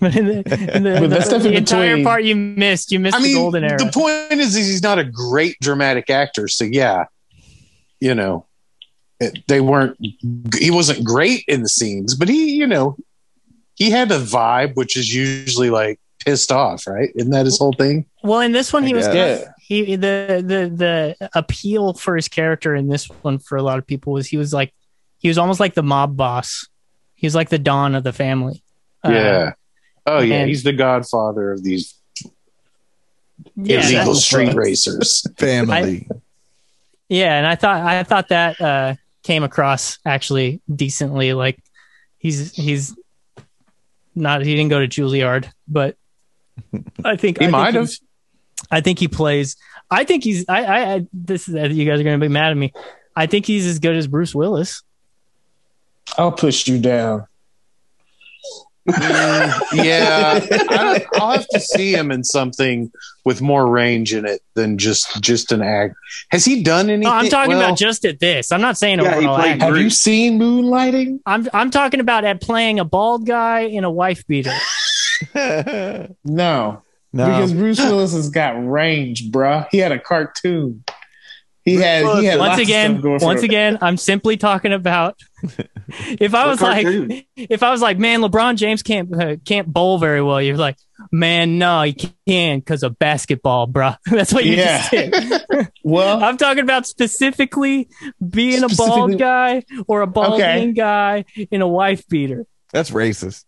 but in the, in the, But that the entire between- part you missed, you missed I the mean, golden era. the point is, he's not a great dramatic actor. So yeah, you know, it, they weren't. He wasn't great in the scenes, but he, you know, he had a vibe, which is usually like pissed off, right? Isn't that his whole thing? Well, in this one, he I was guess. Yeah. he the the the appeal for his character in this one for a lot of people was he was like he was almost like the mob boss. He was like the don of the family. Uh, yeah. Oh yeah, and- he's the godfather of these yeah, illegal street racers. family. yeah, and I thought I thought that uh, came across actually decently. Like he's he's not he didn't go to Juilliard, but (laughs) I think He I think might have. I think he plays. I think he's. I. I. I this is. You guys are going to be mad at me. I think he's as good as Bruce Willis. I'll push you down. Mm, yeah, I, I'll have to see him in something with more range in it than just just an act. Has he done anything? No, I'm talking well, about just at this. I'm not saying Yeah, he overall. Have Bruce. you seen Moonlighting? I'm. I'm talking about at playing a bald guy in a wife beater. (laughs) No, no, because Bruce Willis has got range, bruh. He had a cartoon. He had. He had Once again, stuff going for once him. again, I'm simply talking about. (laughs) if I was like, if I was like, man, LeBron James can't uh, can't bowl very well. You're like, man, no, he can because of basketball, bruh. (laughs) That's what you Yeah. just did. (laughs) Well, I'm talking about specifically being a bald guy or a balding Okay. guy in a wife beater. that's racist.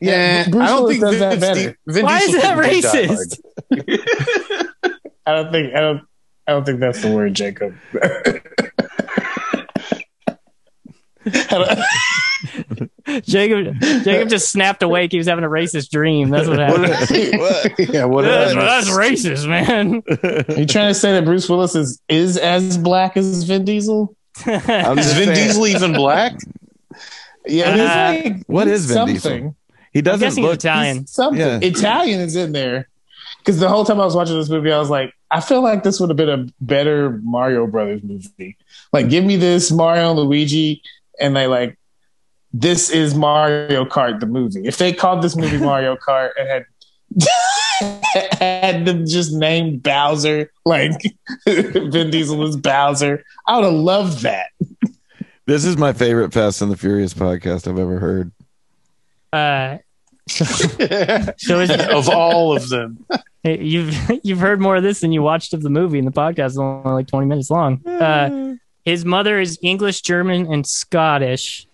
Yeah, Bruce I don't Willis think does that better. Vin, Vin Why is that couldn't do Die racist? I don't think. I don't. I don't think that's the word, Jacob. Jacob, Jacob just snapped awake. He was having a racist dream. That's what happened. What? (laughs) yeah, what that's, that's racist, man. Are (laughs) you trying to say that Bruce Willis is is as black as Vin Diesel? I'm (laughs) Is Vin saying. Diesel even black? Yeah, Uh, like what is Vin something. Diesel? He I'm doesn't guessing look he's Italian. Something Yeah. Italian is in there. Because the whole time I was watching this movie, I was like, I feel like this would have been a better Mario Brothers movie. Like, give me this Mario and Luigi, and they like, this is Mario Kart the movie. If they called this movie (laughs) Mario Kart and had (laughs) had them just named Bowser, like (laughs) Vin Diesel was Bowser, I would have loved that. This is my favorite Fast and the Furious podcast I've ever heard. Uh, so is, of all of them. You've (laughs) you've heard more of this than you watched of the movie, and the podcast is only like twenty minutes long. Uh, his mother is English, German, and Scottish,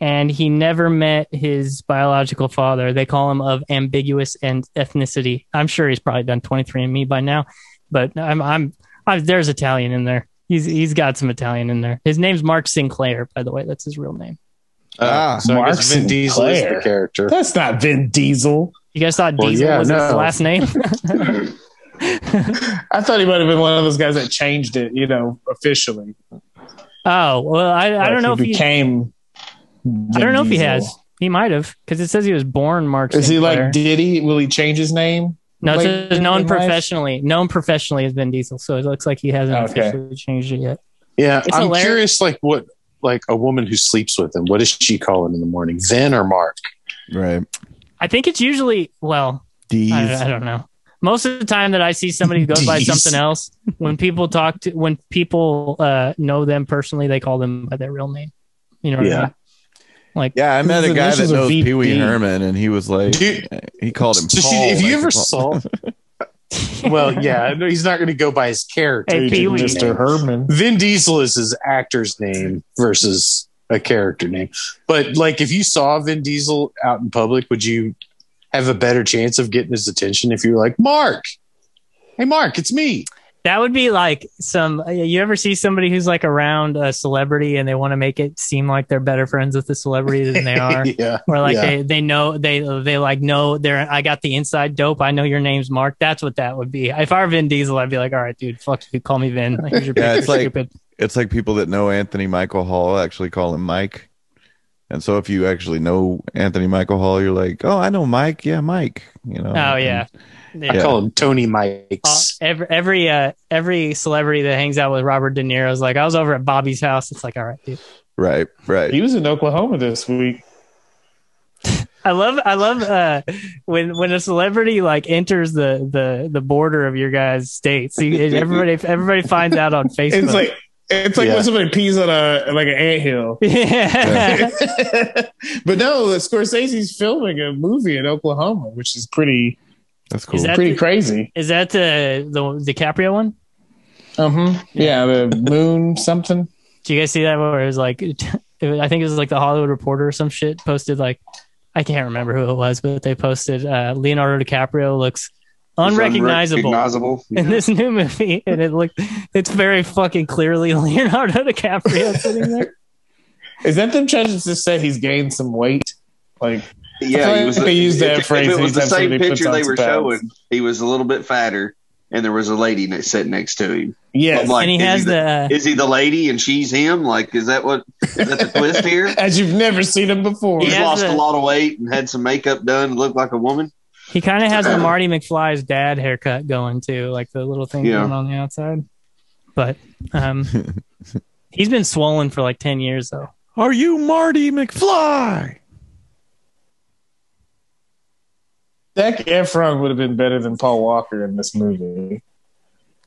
and he never met his biological father. They call him of ambiguous and ethnicity. I'm sure he's probably done 23andMe by now, but I'm I'm, I'm there's Italian in there. He's he's got some Italian in there. His name's Mark Sinclair, by the way. That's his real name. Ah, so Mark guess Vin Diesel is Sinclair. the character. That's not Vin Diesel. You guys thought Well, Diesel yeah, was his last name? (laughs) I thought he might have been one of those guys that changed it, you know, officially. oh well, I, I Like, don't know he if he. became. I don't know if he has. He might have because it says he was born Mark. Is he Sinclair. like Diddy? Will he change his name? No, it later says known in life? professionally. Known professionally as Vin Diesel, so it looks like he hasn't Okay. officially changed it yet. Yeah, It's I'm hilarious. curious, like what, like a woman who sleeps with him. What does she call him in the morning? Vin or Mark? right. I think it's usually well, D's. I, I don't know. Most of the time that I see somebody who goes by something else, when people talk to when people uh, know them personally, they call them by their real name. You know what I Yeah. mean? Like yeah, I met a guy that knows Pee Wee Herman, and he was like, Dude. he called him. So she, Paul, if you like, ever saw, (laughs) well, yeah, no, he's not going to go by his character. Hey, Pee-wee. Mr. Herman. Vin Diesel is his actor's name versus a character name. But like, if you saw Vin Diesel out in public, would you have a better chance of getting his attention if you were like, Mark? Hey, Mark, it's me. that would be like some. Uh, you ever see somebody who's like around a celebrity and they want to make it seem like they're better friends with the celebrity than they (laughs) are? yeah. Or like Yeah. they, they know they they like know they're I got the inside dope. I know your name's Mark. That's what that would be. If I were Vin Diesel, I'd be like, all right, dude, fuck you, call me Vin. Here's your Yeah, picture, it's like- stupid. It's like people that know Anthony Michael Hall actually call him Mike. And so if you actually know Anthony Michael Hall, you're like, oh, I know Mike. Yeah, Mike. You know. Oh yeah. I Yeah. call him Tony Uh, Mikes. every every uh, every celebrity that hangs out with Robert De Niro is like, I was over at Bobby's house. It's like, all right, dude. Right. Right. He was in Oklahoma this week. I love I love uh, when when a celebrity like enters the the the border of your guys' states. You, (laughs) everybody everybody finds out on Facebook. It's like it's like Yeah. when somebody pees on a like an anthill. (laughs) yeah. (laughs) but no, Scorsese's filming a movie in Oklahoma, which is pretty That's cool. Is that pretty the- crazy. Is that the the DiCaprio one? Uh-huh. Yeah, the moon something. Do you guys see that where it was like (laughs) I think it was like the Hollywood Reporter or some shit posted like I can't remember who it was, but they posted uh, Leonardo DiCaprio looks unrecognizable Unrecognizable. in this new movie, and it looked it's very fucking clearly (laughs) Leonardo DiCaprio sitting there. Is that them trying to just say he's gained some weight? Like Yeah, he was. they use that if, phrase If it was the same picture they were pounds. showing, he was a little bit fatter, and there was a lady ne- sitting next to him. yes, like, and he has he the, the uh, is he the lady and she's him? Like, is that what is that the twist here? (laughs) as you've never seen him before. He's He lost the- a lot of weight and had some makeup done to look like a woman. He kind of has the (clears throat) Marty McFly's dad haircut going too, like the little thing Yeah. going on the outside. But um, (laughs) he's been swollen for like ten years though. Are you Marty McFly? Zac Efron would have been better than Paul Walker in this movie.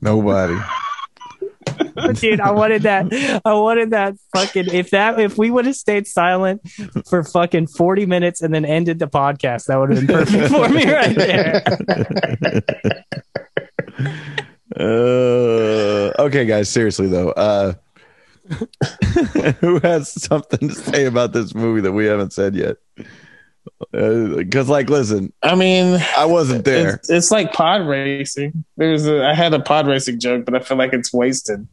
Nobody. (laughs) dude i wanted that i wanted that fucking if that if we would have stayed silent for fucking 40 minutes and then ended the podcast that would have been perfect for me right there Uh, okay, guys. Seriously though, uh, (laughs) who has something to say about this movie that we haven't said yet? Because, like, listen, I mean, I wasn't there. it's, it's like pod racing. There's a I had a pod racing joke, but I feel like it's wasted.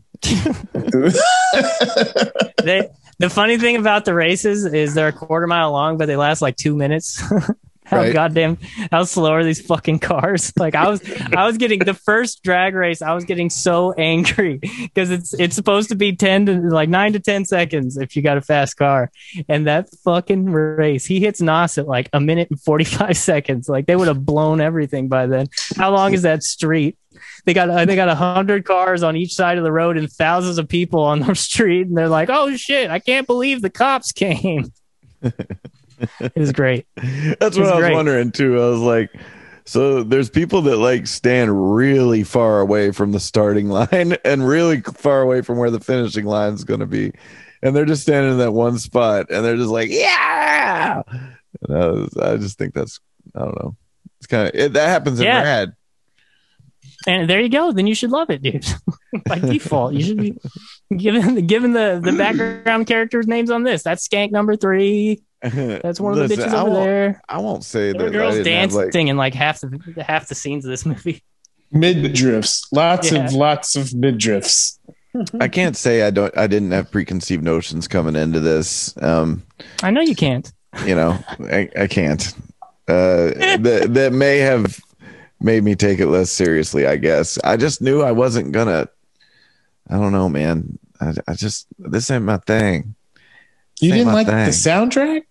They, the funny thing about the races is they're a quarter mile long but they last like two minutes (laughs) how Right. goddamn how slow are these fucking cars? (laughs) Like I was I was getting the first drag race, I was getting so angry (laughs) because it's it's supposed to be 10 to like 9 to 10 seconds if you got a fast car. And that fucking race, he hits NOS at like a minute and 45 (laughs) seconds. Like they would have blown everything by then. How long is that street? They got uh, they got a hundred cars on each side of the road and thousands of people on the street, and they're like, "Oh shit! I can't believe the cops came." It was great. (laughs) That's what I was great. wondering too. I was like, so there's people that like stand really far away from the starting (laughs) line and really far away from where the finishing line is going to be, and they're just standing in that one spot, and they're just like, yeah. I, was, I just think that's I don't know. It's kind of it, that happens in Yeah. Rad. And there you go. Then you should love it, dude. (laughs) By default, you should be given given the the background characters' names on this. That's Skank number three. (laughs) That's one of the bitches I over won't, there. I won't say There that girls didn't have, dancing like, in like half the half the scenes of this (laughs) movie. Midriffs. Lots Yeah. of lots of midriffs. I can't say I don't. I didn't have preconceived notions coming into this. Um, I know you can't. you know, I, I can't. Uh, that that may have made me take it less seriously. I guess I just knew I wasn't gonna. I don't know, man. I, I just this ain't my thing, You Say didn't like thing. the soundtrack?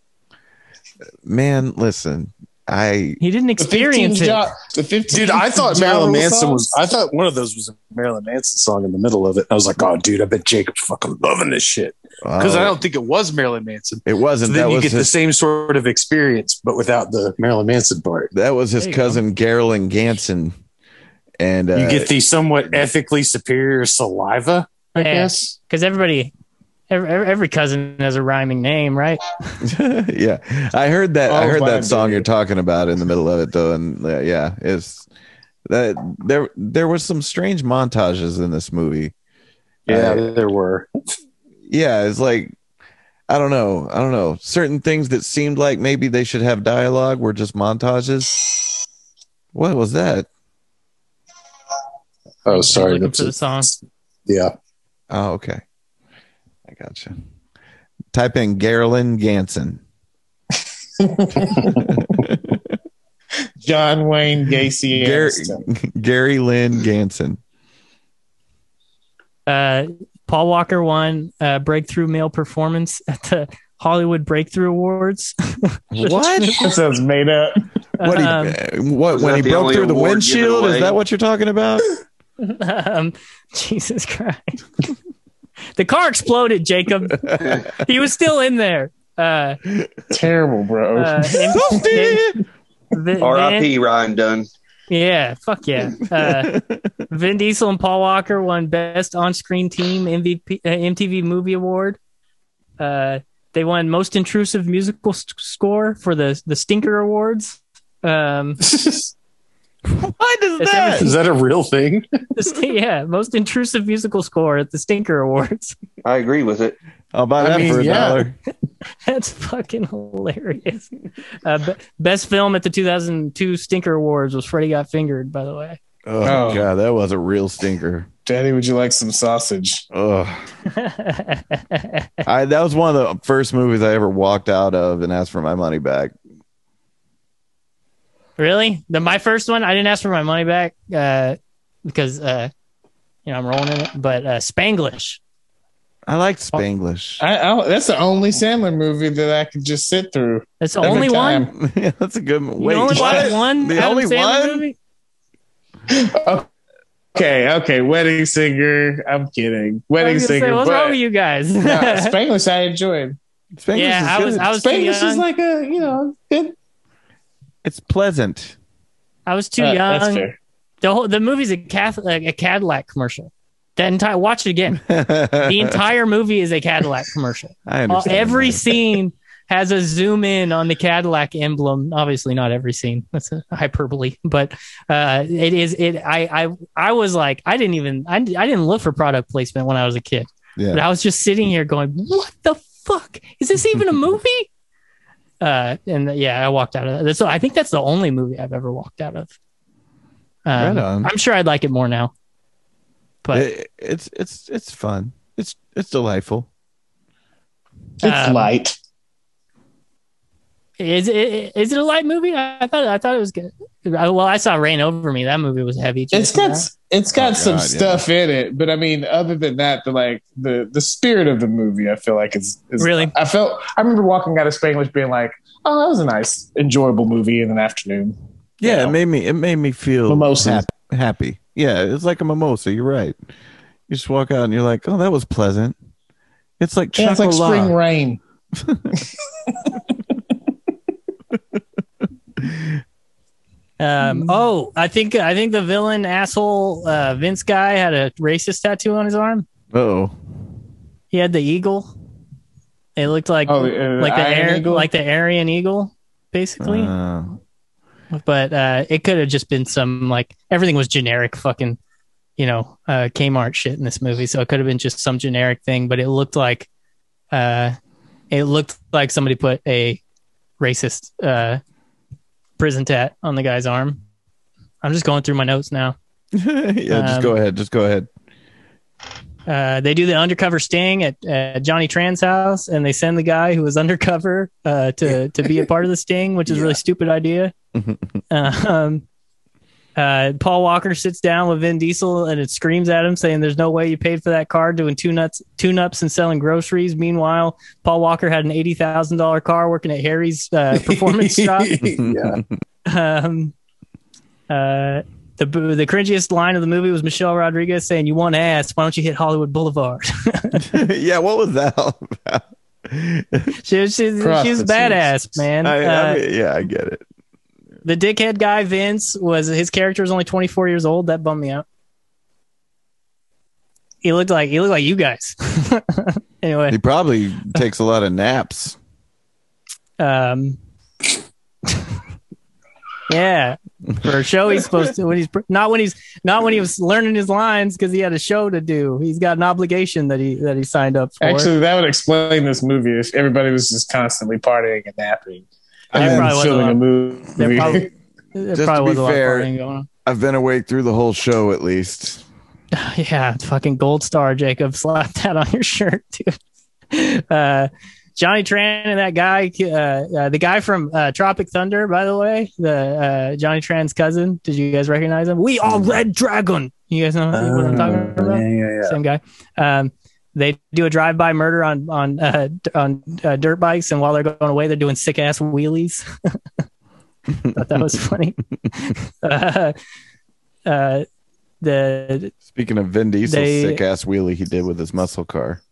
Man. Listen, I He didn't experience 15 it. jo- the 15 Dude, I thought Marilyn Manson was. I thought one of those was a Marilyn Manson song in the middle of it. I was like, oh, dude, I bet Jacob's fucking loving this shit because uh, I don't think it was Marilyn Manson. it wasn't. then that you was get the same sort of experience, but without the Marilyn Manson part. that was his There you cousin Carolyn Ganson, and uh, You get the somewhat ethically superior saliva, I Yeah. guess. Because everybody, every, every cousin has a rhyming name, right? (laughs) yeah, I heard that. I Oh, heard that song dude. you're talking about in the middle of it, though, and uh, yeah, it's that there. There was some strange montages in this movie. Yeah, I- there were. yeah, it's like I don't know, I don't know. Certain things that seemed like maybe they should have dialogue were just montages. What was that? Oh, sorry. Looking for the song. yeah. Oh, okay, I gotcha. Type in Carolyn Ganson. (laughs) John Wayne Gacy. Gary, Gary Lynn Ganson. Uh, Paul Walker won uh, breakthrough male performance at the Hollywood Breakthrough Awards. (laughs) What? That sounds made up. What? He, Um, what? When he broke through the windshield? Is that what you're talking about? (laughs) um, Jesus Christ. The car exploded, Jacob. (laughs) he was still in there. Uh, Terrible, bro. uh, and- (laughs) and- Vin- R.I.P. Ryan Dunn. Yeah, fuck yeah. Uh, (laughs) Vin Diesel and Paul Walker won Best On Screen Team MVP, uh, MTV Movie Award. Uh, they won Most Intrusive Musical s- Score for the the Stinker Awards. Um, (laughs) Why does It's that? Is that a real thing? st- yeah, Most Intrusive Musical Score at the Stinker Awards. I agree with it. I'll buy I that mean, for a yeah. dollar. (laughs) That's fucking hilarious. Uh, be- best film at the 2002 Stinker Awards was Freddy Got Fingered, by the way. Oh, Oh. god, that was a real stinker. Daddy, would you like some sausage? Ugh. (laughs) I that was one of the first movies I ever walked out of and asked for my money back. Really? The my first one, I didn't ask for my money back uh, because uh, you know I'm rolling in it. But uh, Spanglish, I liked Spanglish. I, I, that's the only Sandler movie that I could just sit through. that's the every only one. (laughs) yeah, that's a good one. You Wait, only what? one. The Adam only Sandler one? movie? Okay, okay. Wedding Singer. I'm kidding. I Wedding was Singer. say, what's but- wrong with you guys? no, (laughs) Spanglish, I enjoyed. Spanglish yeah, is I was good. I was Spanglish young. is like a you know good. It's pleasant. I was too Uh, young. The whole the movie's a Catholic, a Cadillac commercial. That entire watch it again. The (laughs) the entire movie is a Cadillac commercial. (laughs) I All- understand. every that. scene has a zoom in on the Cadillac emblem. Obviously, not every scene. That's a hyperbole, but uh, it is. It. I. I. I was like, I didn't even. I. I didn't look for product placement when I was a kid. Yeah. But. I was just sitting here going, "What the fuck is this even a movie?" Uh, and yeah, I walked out of that. So I think that's the only movie I've ever walked out of. Um, Right. I'm sure I'd like it more now. But It- it's it's it's fun. It's it's delightful. It's Um, light. Is it is it a light movie? I thought I thought it was good. I- Well, I saw Reign Over Me. That movie was heavy. Did you It's see got that? it's got Oh, some God, yeah. stuff in it, but I mean, other than that, the like the the spirit of the movie, I feel like is, is Really? I felt I remember walking out of Spanglish being like, "Oh, that was a nice, enjoyable movie in an afternoon." Yeah, Yeah. it made me it made me feel Mimosas. hap- happy. Yeah, it's like a mimosa. You're right. You just walk out and you're like, oh, that was pleasant. It's like Yeah, it's like spring rain. (laughs) (laughs) (laughs) Um, oh, I think I think the villain asshole uh, Vince guy had a racist tattoo on his arm. Oh, He had the eagle. It looked like Oh, uh, like the Iron air, Eagle? like the Aryan eagle, basically. uh, but uh, it could have just been some like everything was generic, fucking, you know, uh, Kmart shit in this movie. So it could have been just some generic thing. But it looked like, uh, it looked like somebody put a racist uh, prison tat on the guy's arm. I'm just going through my notes now. (laughs) yeah. Just Um, go ahead. Just go ahead. Uh, they do the undercover sting at, at Johnny Tran's house, and they send the guy who was (laughs) undercover uh, to to be a part of the sting, which is a really stupid idea. (laughs) um, uh, Paul Walker sits down with Vin Diesel, and it screams at him, saying, "There's no way you paid for that car doing two nuts, tune ups, and selling groceries." Meanwhile, Paul Walker had an eighty thousand dollar car working at Harry's uh, performance shop. (laughs) yeah. Um, uh, the the cringiest line of the movie was Michelle Rodriguez saying, "You want ass? Why don't you hit Hollywood Boulevard?" (laughs) yeah. What was that all about? she, was- she, she was badass, man. I, Uh, I mean, yeah, I get it. The dickhead guy Vince was his character was only 24 years old. That bummed me out. He looked like he looked like you guys. (laughs) anyway, He probably takes a lot of naps. um, yeah, for a show he's supposed to when he's not when he's not when he was learning his lines because he had a show to do. He's got an obligation that he that he signed up for. Actually, that would explain this movie if everybody was just constantly partying and napping. There and probably was a filling lot- a movie. there probably, there Just probably to be a lot of fair- partying going on. I've been awake through the whole show at least. (laughs) Yeah, fucking gold star, Jacob. (laughs) Slap that on your shirt, dude. Uh, Johnny Tran and that guy, uh, uh, the guy from uh, Tropic Thunder, by the way, the uh, Johnny Tran's cousin. Did you guys recognize him? We are Red Dragon. You guys know what I'm talking about? yeah, yeah, yeah. Same guy. Um, they do a drive-by murder on on uh, on uh, dirt bikes, and while they're going away, they're doing sick ass wheelies. (laughs) Thought that was funny. (laughs) uh, uh, the Speaking of Vin Diesel's sick ass wheelie he did with his muscle car.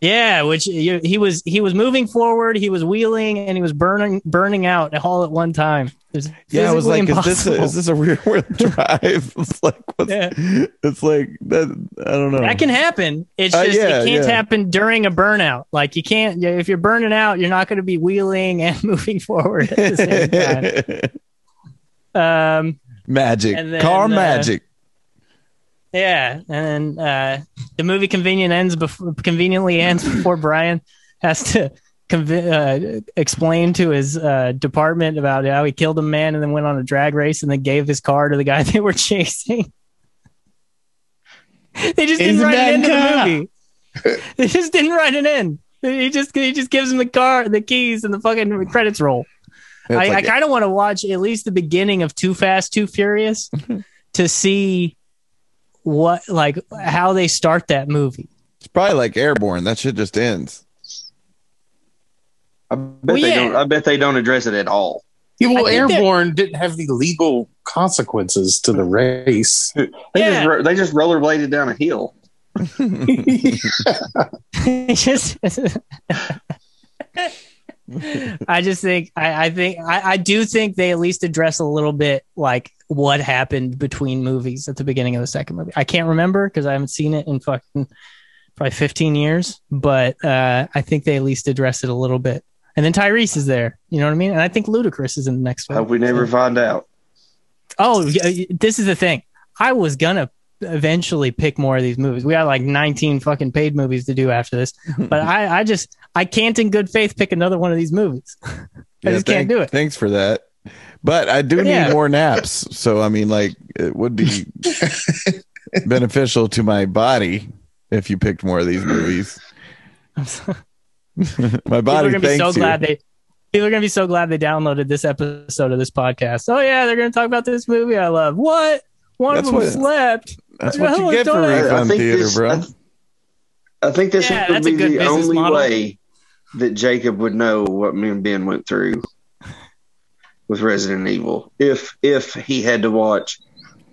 Yeah, which he he was he was moving forward, he was wheeling, and he was burning burning out all at one time. It's Yeah, I was like, is this a, is this a rear wheel (laughs) drive? (laughs) It's like, Yeah. it's like that. I don't know. that can happen. It's Uh, just yeah, it can't yeah. happen during a burnout. Like you can't if you're burning out, you're not going to be wheeling (laughs) and moving forward at the same time. Um, magic, then, car uh, magic. yeah, and then uh, the movie convenient ends before conveniently ends before Brian has to convi- uh, explain to his uh, department about how he killed a man and then went on a drag race and then gave his car to the guy (laughs) they were chasing. they just didn't write it into cop. the movie. they just didn't write it in. He just he just gives him the car, the keys, and the fucking credits roll. I, like- I kind of want to watch at least the beginning of Too Fast, Too Furious (laughs) to see what like how they start that movie. it's probably like airborne. That shit just ends. I bet Well, they yeah. don't. I bet they don't address it at all. Yeah, well, I that- Airborne didn't have the legal consequences to the race. (laughs) They Yeah. just they just rollerbladed down a hill. Just (laughs) (laughs) I just think I, I think I, I do think they at least address a little bit like what happened between movies at the beginning of the second movie. I can't remember because I haven't seen it in fucking probably 15 years, but uh, I think they at least address it a little bit. And then Tyrese is there, you know what I mean? And I think Ludacris is in the next one. Hope we never find out. Oh, this is the thing. I was gonna eventually pick more of these movies. We got like 19 fucking paid movies to do after this, (laughs) but I, I just I can't in good faith pick another one of these movies. (laughs) I just can't do it. Thanks for that. But I do Yeah. need more naps. So I mean, like, it would be (laughs) beneficial to my body if you picked more of these movies. (laughs) My People are gonna be so you. glad they People are gonna be so glad they downloaded this episode of this podcast. Oh yeah, they're gonna talk about this movie I love. What? One That's of them what- slept. That's what you get for don't- I- I refund think theater, this- bro. I- I think this Yeah, would that's be the only model. way that Jacob would know what me and Ben went through with Resident Evil if if he had to watch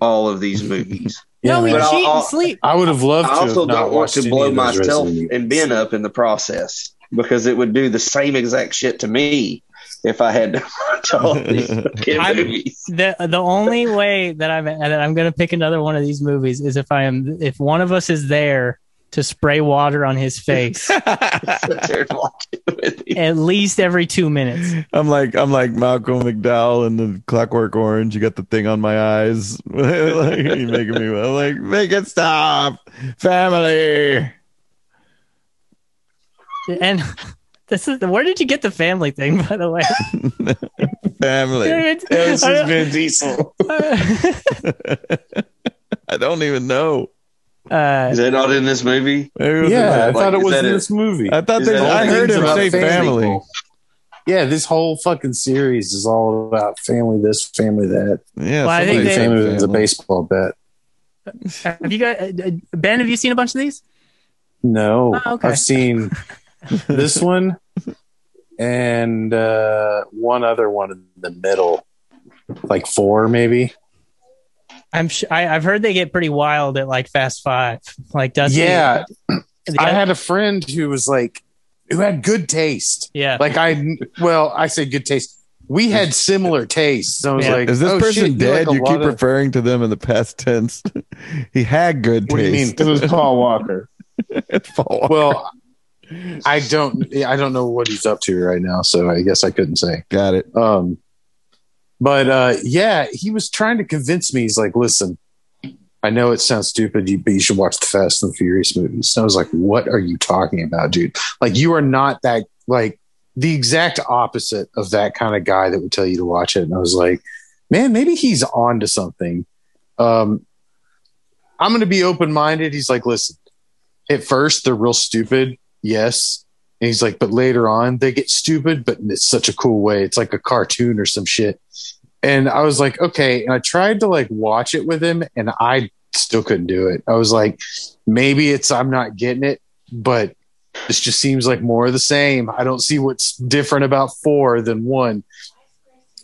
all of these movies. (laughs) no, we but I'll- cheat and sleep. I would have loved I to. also have not don't want watched to any blow of those myself Resident and Ben up in the process because it would do the same exact shit to me if I had to watch all these (laughs) I'm- movies. the the only way that I'm that I'm gonna pick another one of these movies is if I am if one of us is there to spray water on his face (laughs) Sit there and watch it with you. at least every two minutes. I'm like I'm like Malcolm McDowell in the Clockwork Orange. You got the thing on my eyes. (laughs) like, you making me I'm like make it stop, family. And (laughs) this is where did you get the family thing, by the way? (laughs) family. It was I just don't- Vin Diesel. (laughs) I don't even know. uh, Is that not in this movie? Maybe it Yeah, I Like, thought it was in it? this movie. I thought they, I heard him say family? family. Yeah, this whole fucking series is all about family this, family that. Yeah, Well, I think somebody they- family with a baseball bet. have you got uh, Ben? Have you seen a bunch of these? No, Oh, okay. I've seen (laughs) this one and uh, one other one in the middle, like four maybe. I'm sh- I, I've heard they get pretty wild at like Fast Five. Like Dusty. Yeah, the (clears throat) I had a friend who was like, who had good taste. yeah. Like I, well, I say good taste. We had similar tastes. So I was Yeah. like, Is this oh, person shit, dead? like you keep of- referring to them in the past tense. (laughs) he had good What do you mean? taste. It was Paul Walker. (laughs) Fall. Well, I don't. I don't know what he's up to right now, so I guess I couldn't say. Got it. Um, but uh, yeah, he was trying to convince me. He's like, "Listen, I know it sounds stupid, but you should watch the Fast and Furious movies." And I was like, "What are you talking about, dude? Like, you are not that like the exact opposite of that kind of guy that would tell you to watch it." And I was like, "Man, maybe he's on to something." Um, I'm going to be open minded. He's like, "Listen, at first they're real stupid, yes." And he's like, but later on they get stupid, but it's such a cool way. It's like a cartoon or some shit. And I was like, okay. And I tried to like watch it with him and I still couldn't do it. I was like, maybe it's I'm not getting it, but this just seems like more of the same. I don't see what's different about four than one.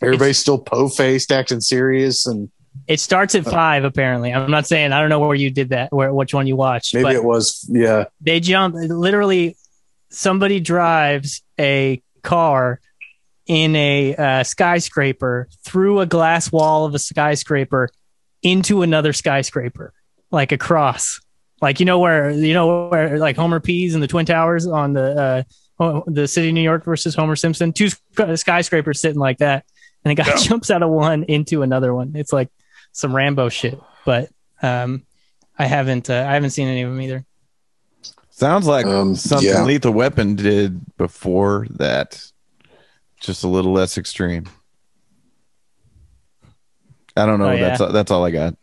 Everybody's still po faced, acting serious, and It starts at five, apparently. I'm not saying I don't know where you did that, where which one you watched. maybe but it was yeah. they jump literally somebody drives a car in a uh, skyscraper through a glass wall of a skyscraper into another skyscraper like across like you know where you know where like homer pees and the twin towers on the uh the city of new york versus homer simpson two skyscrapers sitting like that and a guy (laughs) jumps out of one into another one it's like some rambo shit but um i haven't uh, i haven't seen any of them either Sounds like Um, something yeah. Lethal Weapon did before that. Just a little less extreme. I don't know. Oh, yeah. That's that's all I got.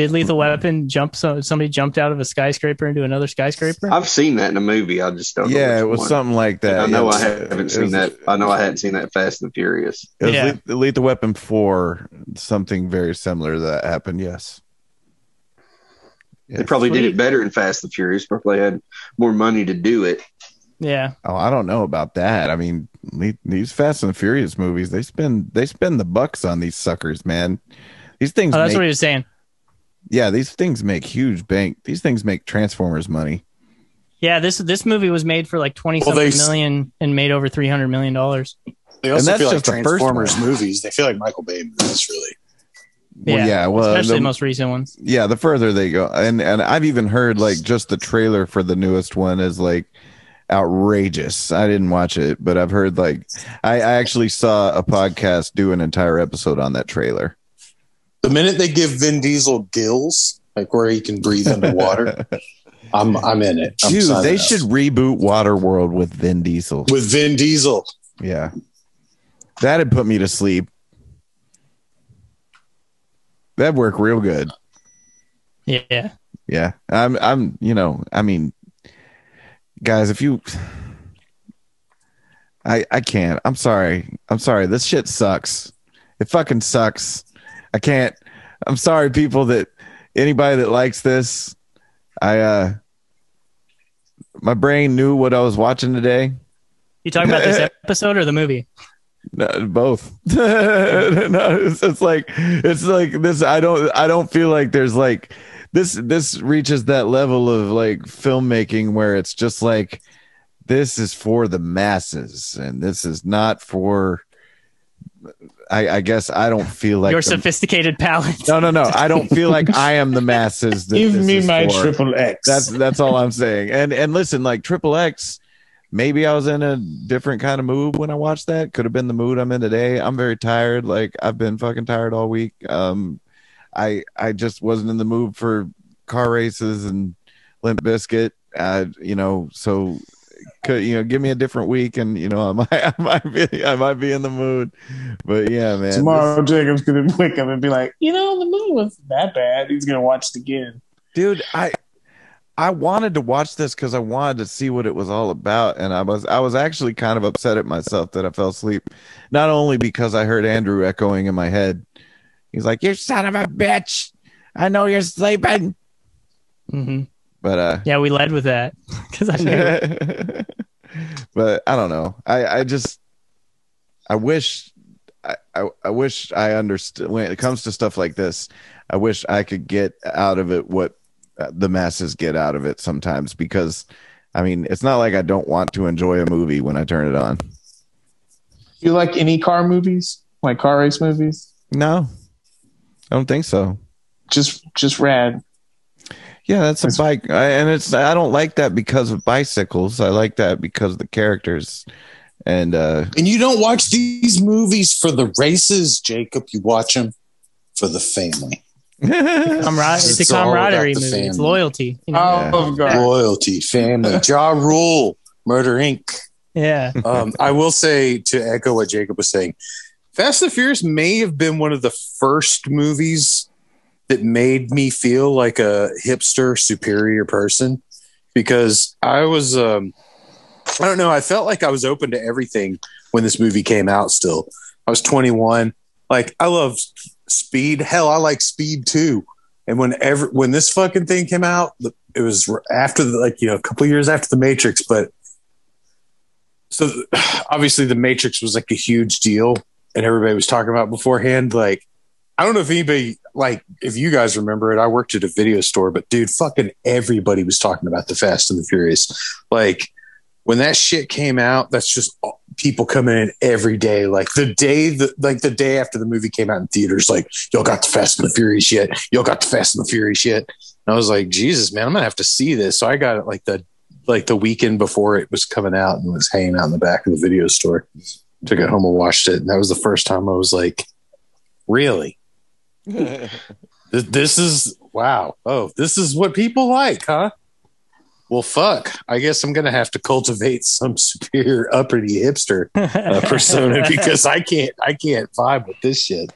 Did Lethal Weapon jump? So somebody jumped out of a skyscraper into another skyscraper. I've seen that in a movie. I just don't. Yeah, which it was one. something like that. I know Yeah, I haven't it seen was- that. I know I hadn't seen that Fast and Furious. It was Yeah. Le- Lethal Weapon Four. Something very similar to that happened. Yes. They probably did it better in Fast and Furious. Probably had more money to do it. Yeah, Oh, I don't know about that. I mean, these Fast and Furious movies, they spend they spend the bucks on these suckers, man. These things, oh, that's make, what he was saying. Yeah, these things make huge bank. These things make Transformers money. Yeah, this this movie was made for like twenty Well, something they- million and made over three hundred million dollars. They also also that's feel feel like just like the Transformers one. movies. They feel like Michael Bay movies, really. Yeah, yeah, well, especially the- the most recent ones. yeah, the further they go, and and I've even heard like just the trailer for the newest one is like outrageous. I didn't watch it, but I've heard like I, I actually saw a podcast do an entire episode on that trailer. The minute they give Vin Diesel gills, like where he can breathe underwater, (laughs) I'm I'm in it. I'm Dude, they up. should reboot Waterworld with Vin Diesel. with Vin Diesel. Yeah. That'd put me to sleep. That'd work real good. Yeah, Yeah. I'm I'm you know, I mean guys, if you I I can't. I'm sorry. I'm sorry. This shit sucks. It fucking sucks. I can't. I'm sorry, people that anybody that likes this. I uh, my brain knew what I was watching today. You talking about this (laughs) episode or the movie? No, both. (laughs) no, it's, it's like it's like this. I don't. I don't feel like there's like this. This reaches that level of like filmmaking where it's just like this is for the masses and this is not for. I, I guess I don't feel like Your the- sophisticated palate. no, no, no. I don't feel like (laughs) I am the masses. That Give this me is my for. triple X. That's that's all I'm saying. And and listen, like Triple X, maybe I was in a different kind of mood when I watched that. Could have been the mood I'm in today. I'm very tired. Like I've been fucking tired all week. Um, I I just wasn't in the mood for car races and Limp Bizkit. Uh, you know, so could you know give me a different week and you know I (laughs) might I might be I might be in the mood. But yeah, man. Tomorrow, Jacob's gonna (laughs) wake up and be like, you know, the movie wasn't that bad. He's gonna watch it again. dude i i wanted to watch this because i wanted to see what it was all about and i was i was actually kind of upset at myself that i fell asleep not only because i heard andrew echoing in my head he's like you son of a bitch i know you're sleeping Mm hmm but uh Yeah, we led with that (laughs) (laughs) because I knew. (laughs) but i don't know i i just i wish I, I, I wish I understood when it comes to stuff like this. I wish I could get out of it what uh, the masses get out of it sometimes because I mean, it's not like I don't want to enjoy a movie when I turn it on. You like any car movies? Like car race movies? No, I don't think so. Just just rad. Yeah, that's a bike, I, and it's I don't like that because of bicycles. I like that because of the characters, and uh And you don't watch these movies for the races, Jacob. You watch them for the family. (laughs) Camar- it's a It's all camaraderie the movie. It's loyalty. You know? Oh, Yeah. God. Loyalty, family, Ja Rule, Murder Inc. Yeah. um, I will say to echo what Jacob was saying, Fast and the Furious may have been one of the first movies that made me feel like a hipster, superior person because I was, um, I don't know, I felt like I was open to everything when this movie came out. Still, I was 21. Like I love Speed. Hell, I like Speed too. And whenever when this fucking thing came out, it was after the, like you know a couple years after the Matrix, but so (sighs) obviously the matrix was like a huge deal and everybody was talking about beforehand like i don't know if anybody like if you guys remember it i worked at a video store but dude fucking everybody was talking about the fast and the furious. Like when that shit came out that's just people coming in every day. Like the day the like the day after the movie came out in theaters like y'all got the fast and the furious yet y'all got the fast and the furious yet and i was like jesus man i'm gonna have to see this. So i got it like the like the weekend before it was coming out and was hanging out in the back of the video store. Took it home and watched it, and that was the first time I was like, "Really? (laughs) Th- This is wow! Oh, this is what people like, huh?" Well, fuck. I guess I'm gonna have to cultivate (laughs) some superior uppity hipster uh, persona (laughs) because I can't. I can't vibe with this shit.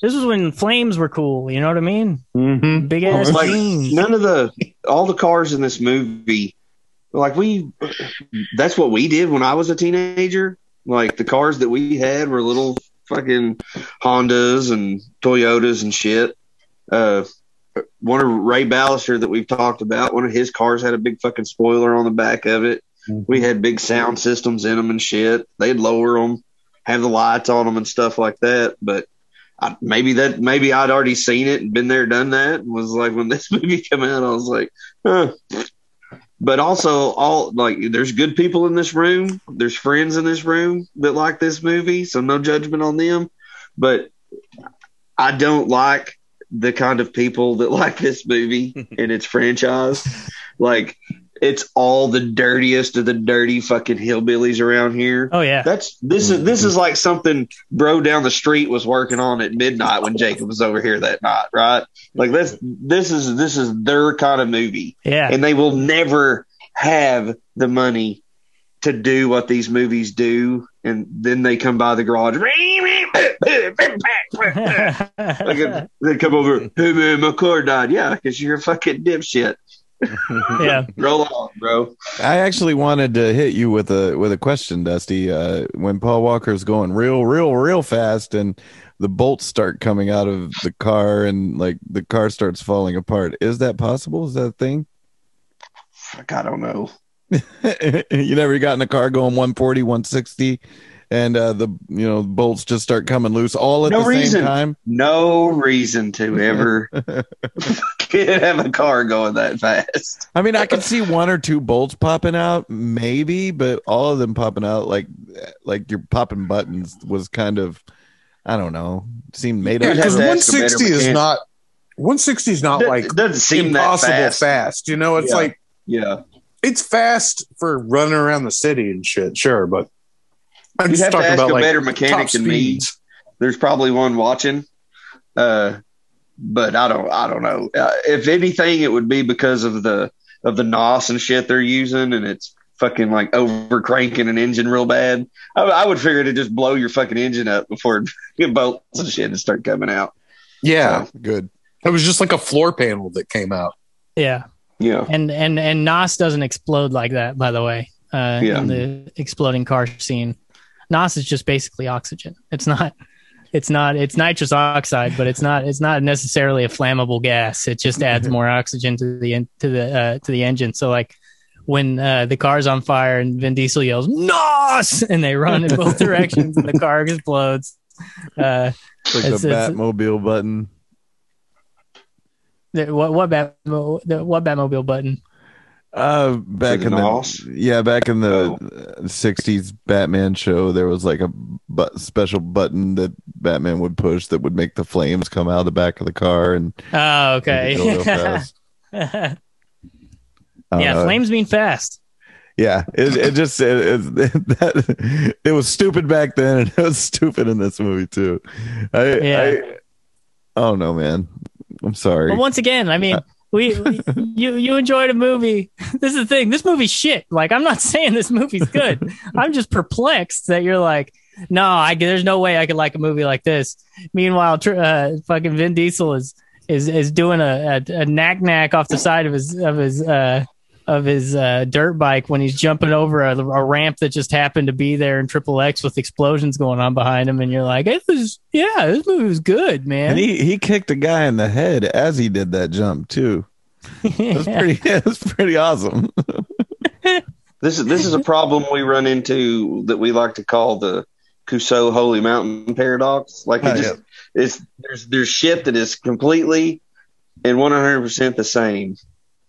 This was when flames were cool. You know what I mean? Mm-hmm. Big ass like jeans. none of the all the cars in this movie like we that's what we did when i was a teenager like the cars that we had were little fucking hondas and toyotas and shit uh one of ray ballister that we've talked about one of his cars had a big fucking spoiler on the back of it we had big sound systems in them and shit they'd lower them have the lights on them and stuff like that but I, maybe that maybe I'd already seen it and been there, done that. And was like when this (laughs) movie came out, I was like, huh. But also, all like there's good people in this room. There's friends in this room that like this movie, so no judgment on them. But I don't like the kind of people that (laughs) like this movie and its franchise. Like it's all the dirtiest of the dirty fucking hillbillies around here. Oh yeah. That's this is this is like something bro down the street was working on at midnight when Jacob was over here that night, right? Like this this is this is their kind of movie. Yeah. And they will never have the money to do what these movies do and then they come by the garage (laughs) like they come over, hey man, my car died. Yeah, because you're a fucking dipshit. (laughs) Yeah. Roll on, bro. I actually wanted to hit you with a with a question, Dusty. Uh, when Paul Walker's going real, real, real fast, and the bolts start coming out of the car, and like the car starts falling apart, is that possible? Is that a thing? Fuck, I don't know. (laughs) you never got in a car going 140, 160, and uh, the you know bolts just start coming loose all at No the reason. same time. No reason to ever (laughs) have a car going that fast. I mean, I could see one or two bolts popping out, maybe, but all of them popping out like like you're popping buttons was kind of, I don't know, seemed made Yeah, up. Because to ask a better 160 is not 160 is not Doesn't- like it doesn't seem impossible that fast. fast. You know, it's Yeah. like Yeah, it's fast for running around the city and shit. Sure, but I'm you'd have to ask about a like better top mechanic than me. There's probably one watching, uh, but I don't. I don't know. Uh, if anything, it would be because of the of the nos and shit they're using, and it's fucking like over cranking an engine real bad. I, I would figure to just blow your fucking engine up before (laughs) it bolts and shit and start coming out. Yeah, Good. it was just like a floor panel that came out. Yeah. Yeah, And and and Nos doesn't explode like that, by the way. Uh, Yeah. in the exploding car scene, Nos is just basically oxygen. It's not. It's not. It's nitrous oxide, but it's not. It's not necessarily a flammable gas. It just adds more oxygen to the en- to the uh, to the engine. So like when uh, the car's on fire and Vin Diesel yells "Nos!" and they run in both (laughs) directions and the car explodes. Uh, It's like It's- the it's- Batmobile button. the- what what bat the, what Batmobile button? Uh, back in the NOS? yeah, back in Oh. the '60s Batman show, there was like a but special button that Batman would push that would make the flames come out of the back of the car and Oh, make it go real okay. (laughs) fast. Yeah, know. flames mean fast. Yeah, it, it just it, it, that, it was stupid back then, and (laughs) it was stupid in this movie too. I, Yeah. I, oh no, man, I'm sorry. But once again, I mean, we, (laughs) we you you enjoyed a movie. (laughs) This is the thing. This movie's shit. Like I'm not (laughs) saying this movie's good. I'm just perplexed that you're like, no, I there's no way I could like a movie like this. Meanwhile, tr- uh, fucking Vin Diesel is is is doing a, a, a knack knack off the side of his of his uh of his uh, dirt bike when he's jumping over a, a ramp that just happened to be there in Triple X with explosions going on behind him, and you're like, it was yeah, this movie was good, man. and he he kicked a guy in the head as he did that jump too. It was pretty. (laughs) It was pretty awesome. (laughs) this is this is a problem we run into that we like to call the Cusco Holy Mountain paradox. Like it Oh, just it's there's there's shit that is completely and one hundred percent the same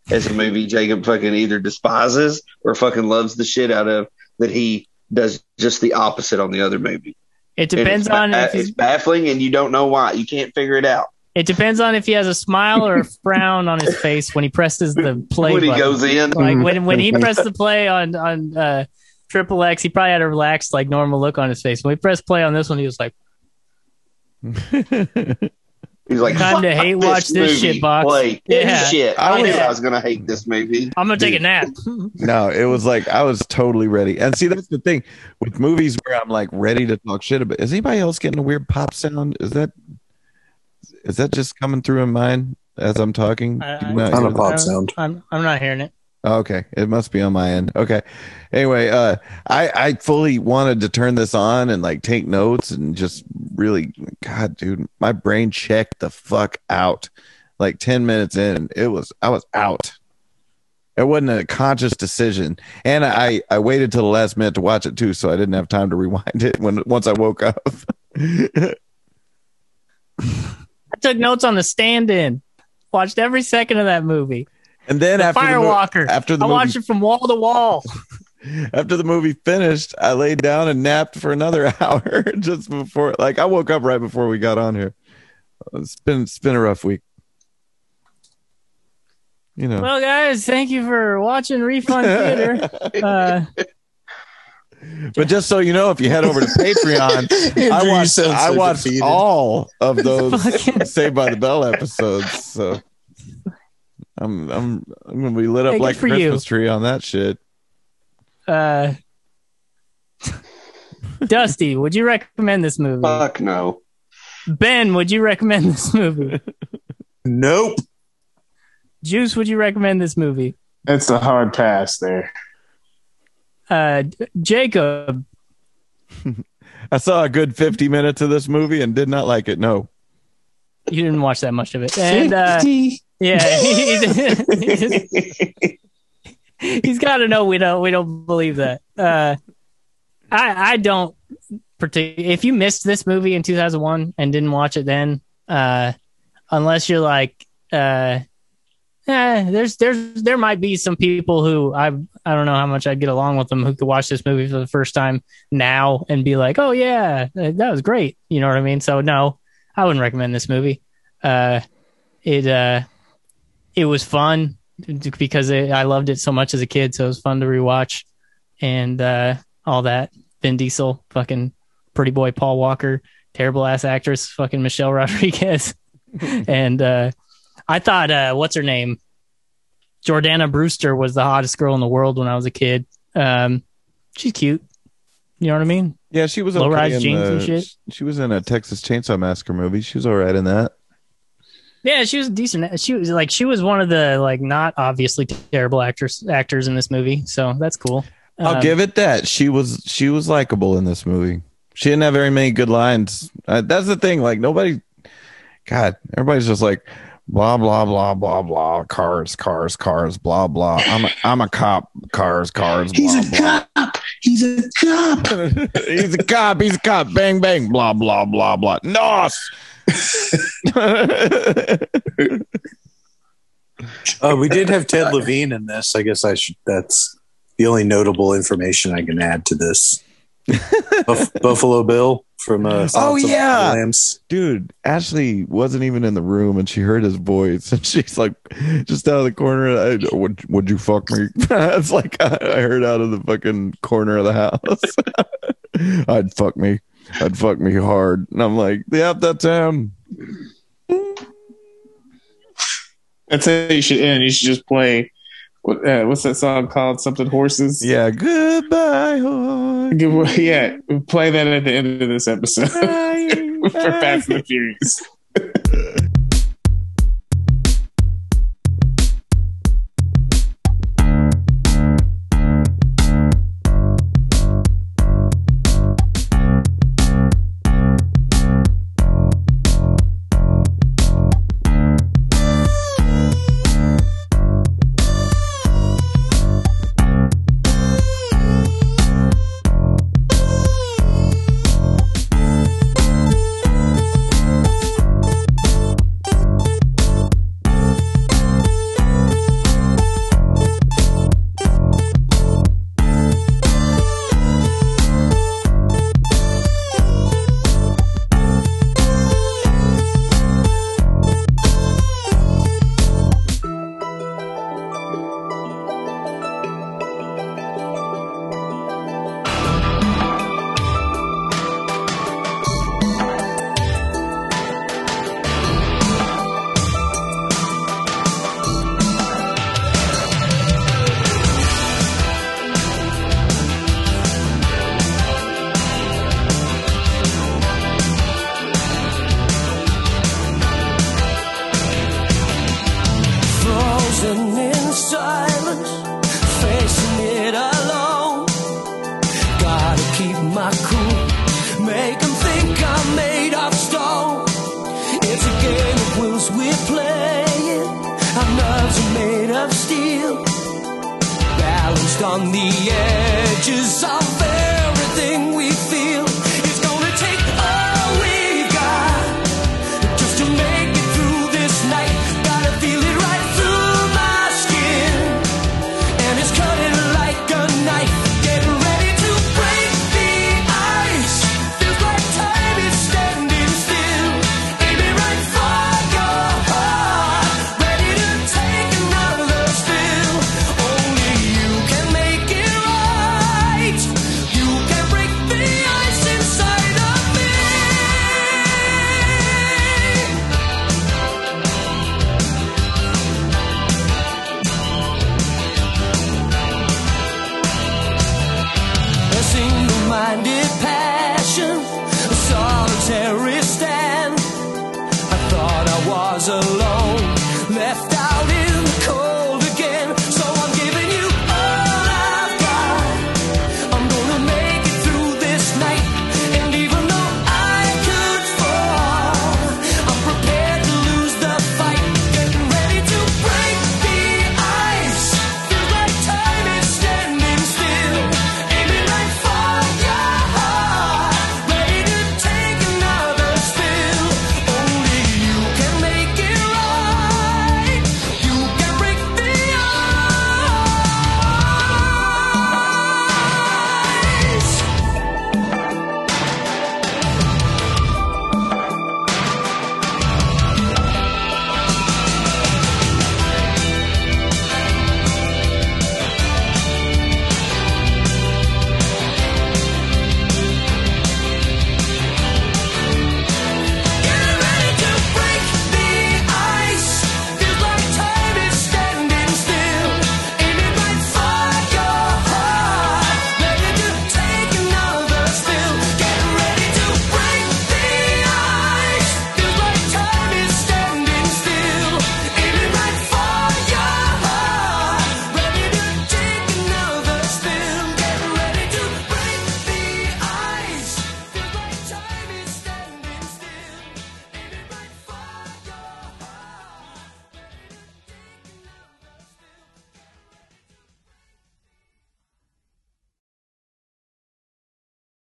as a movie Jacob fucking either despises or fucking loves the shit out of that he does just the opposite on the other movie. It depends it's, ba- on if it's he's, baffling and you don't know why. You can't figure it out. it depends on if he has a smile or a (laughs) frown on his face when he presses the play when he button. goes in. like when when he (laughs) pressed the play on on uh triple X, he probably had a relaxed like normal look on his face. When he pressed play on this one, he was like, (laughs) He's like, Time to "Fuck hate watch this movie. shit, Box." Play Yeah. this shit. I I, knew was- I was gonna hate this movie. "I'm gonna take a nap." (laughs) no, it was like I was totally ready. And see, that's the thing with movies where I'm like ready to talk shit about. Is anybody else getting a weird pop sound? Is that is that just coming through in mine as I'm talking? I- Do you I- not On a pop sound. I'm I'm not hearing it. Oh, okay, it must be on my end. Okay. Anyway, uh, I I fully wanted to turn this on and like take notes and just really, God, dude, my brain checked the fuck out. Like ten minutes in, it was I was out. It wasn't a conscious decision, and I I waited till the last minute to watch it too, so I didn't have time to rewind it when once I woke up. (laughs) I took notes on the stand-in. Watched every second of that movie. And then The after the, mo- after the I movie watched it from wall to wall. (laughs) after the movie finished, I laid down and napped for another (laughs) hour just before. Like I woke up right before we got on here. It's been it's been a rough week. You know, Well, guys, thank you for watching Refund Theater. (laughs) Uh, but just so you know, if you head over to Patreon, I watched I watched defeated. all of those Saved by the Bell episodes. So I'm I'm I'm gonna be lit up Hey, good like a for you. Christmas tree on that shit. uh, Dusty, would you recommend this movie? Fuck no. Ben, would you recommend this movie? Nope. Juice, would you recommend this movie? It's a hard pass there. Uh, Jacob, (laughs) I saw a good 50 minutes of this movie and did not like it. No. you didn't watch that much of it, and uh, yeah, (laughs) (laughs) he's, got to know we don't we don't believe that. Uh, I I don't partic- If you missed this movie in 2001 and didn't watch it then, uh, unless you're like, uh, eh, there's there's there might be some people who I I don't know how much I'd get along with them who could watch this movie for the first time now and be like, oh yeah, that was great. You know what I mean? So no, I wouldn't recommend this movie. Uh, it uh, it was fun because it, I loved it so much as a kid, so it was fun to rewatch and uh, all that. Vin Diesel, fucking pretty boy Paul Walker, terrible ass actress, fucking Michelle (laughs) Rodriguez, and uh, I thought uh, what's her name, Jordana Brewster was the hottest girl in the world when I was a kid. Um, she's cute. You know what I mean? Yeah, she was Low-rise okay in jeans and shit. She was in a Texas Chainsaw Massacre movie. She was all right in that. Yeah, she was decent. She was like she was one of the like not obviously terrible actors actors in this movie, so that's cool. I'll Um, give it that. She was she was likable in this movie. She didn't have very many good lines. Uh, that's the thing. Like nobody, God, everybody's just like blah blah blah blah blah. Cars, cars, cars. Blah blah. I'm a, I'm a cop. Cars, cars. Blah, He's a blah. cop. He's a cop. (laughs) he's a cop. He's a cop. Bang bang. Blah blah blah blah. Nos. Uh, (laughs) we did have Ted Levine in this. I guess I should. That's the only notable information I can add to this. (laughs) Buff- Buffalo Bill from uh, the yeah. Lambs. dude ashley wasn't even in the room and she heard his voice and (laughs) she's like just out of the corner I, would, would you fuck me it's like I, I heard out of the fucking corner of the house i'd fuck me i'd fuck me hard and i'm like yep that's him That's how you should end. You should just play. What, uh, what's that song called? Something horses. yeah goodbye horse. Yeah, play that at the end of this episode (laughs) for Fast and the Furious.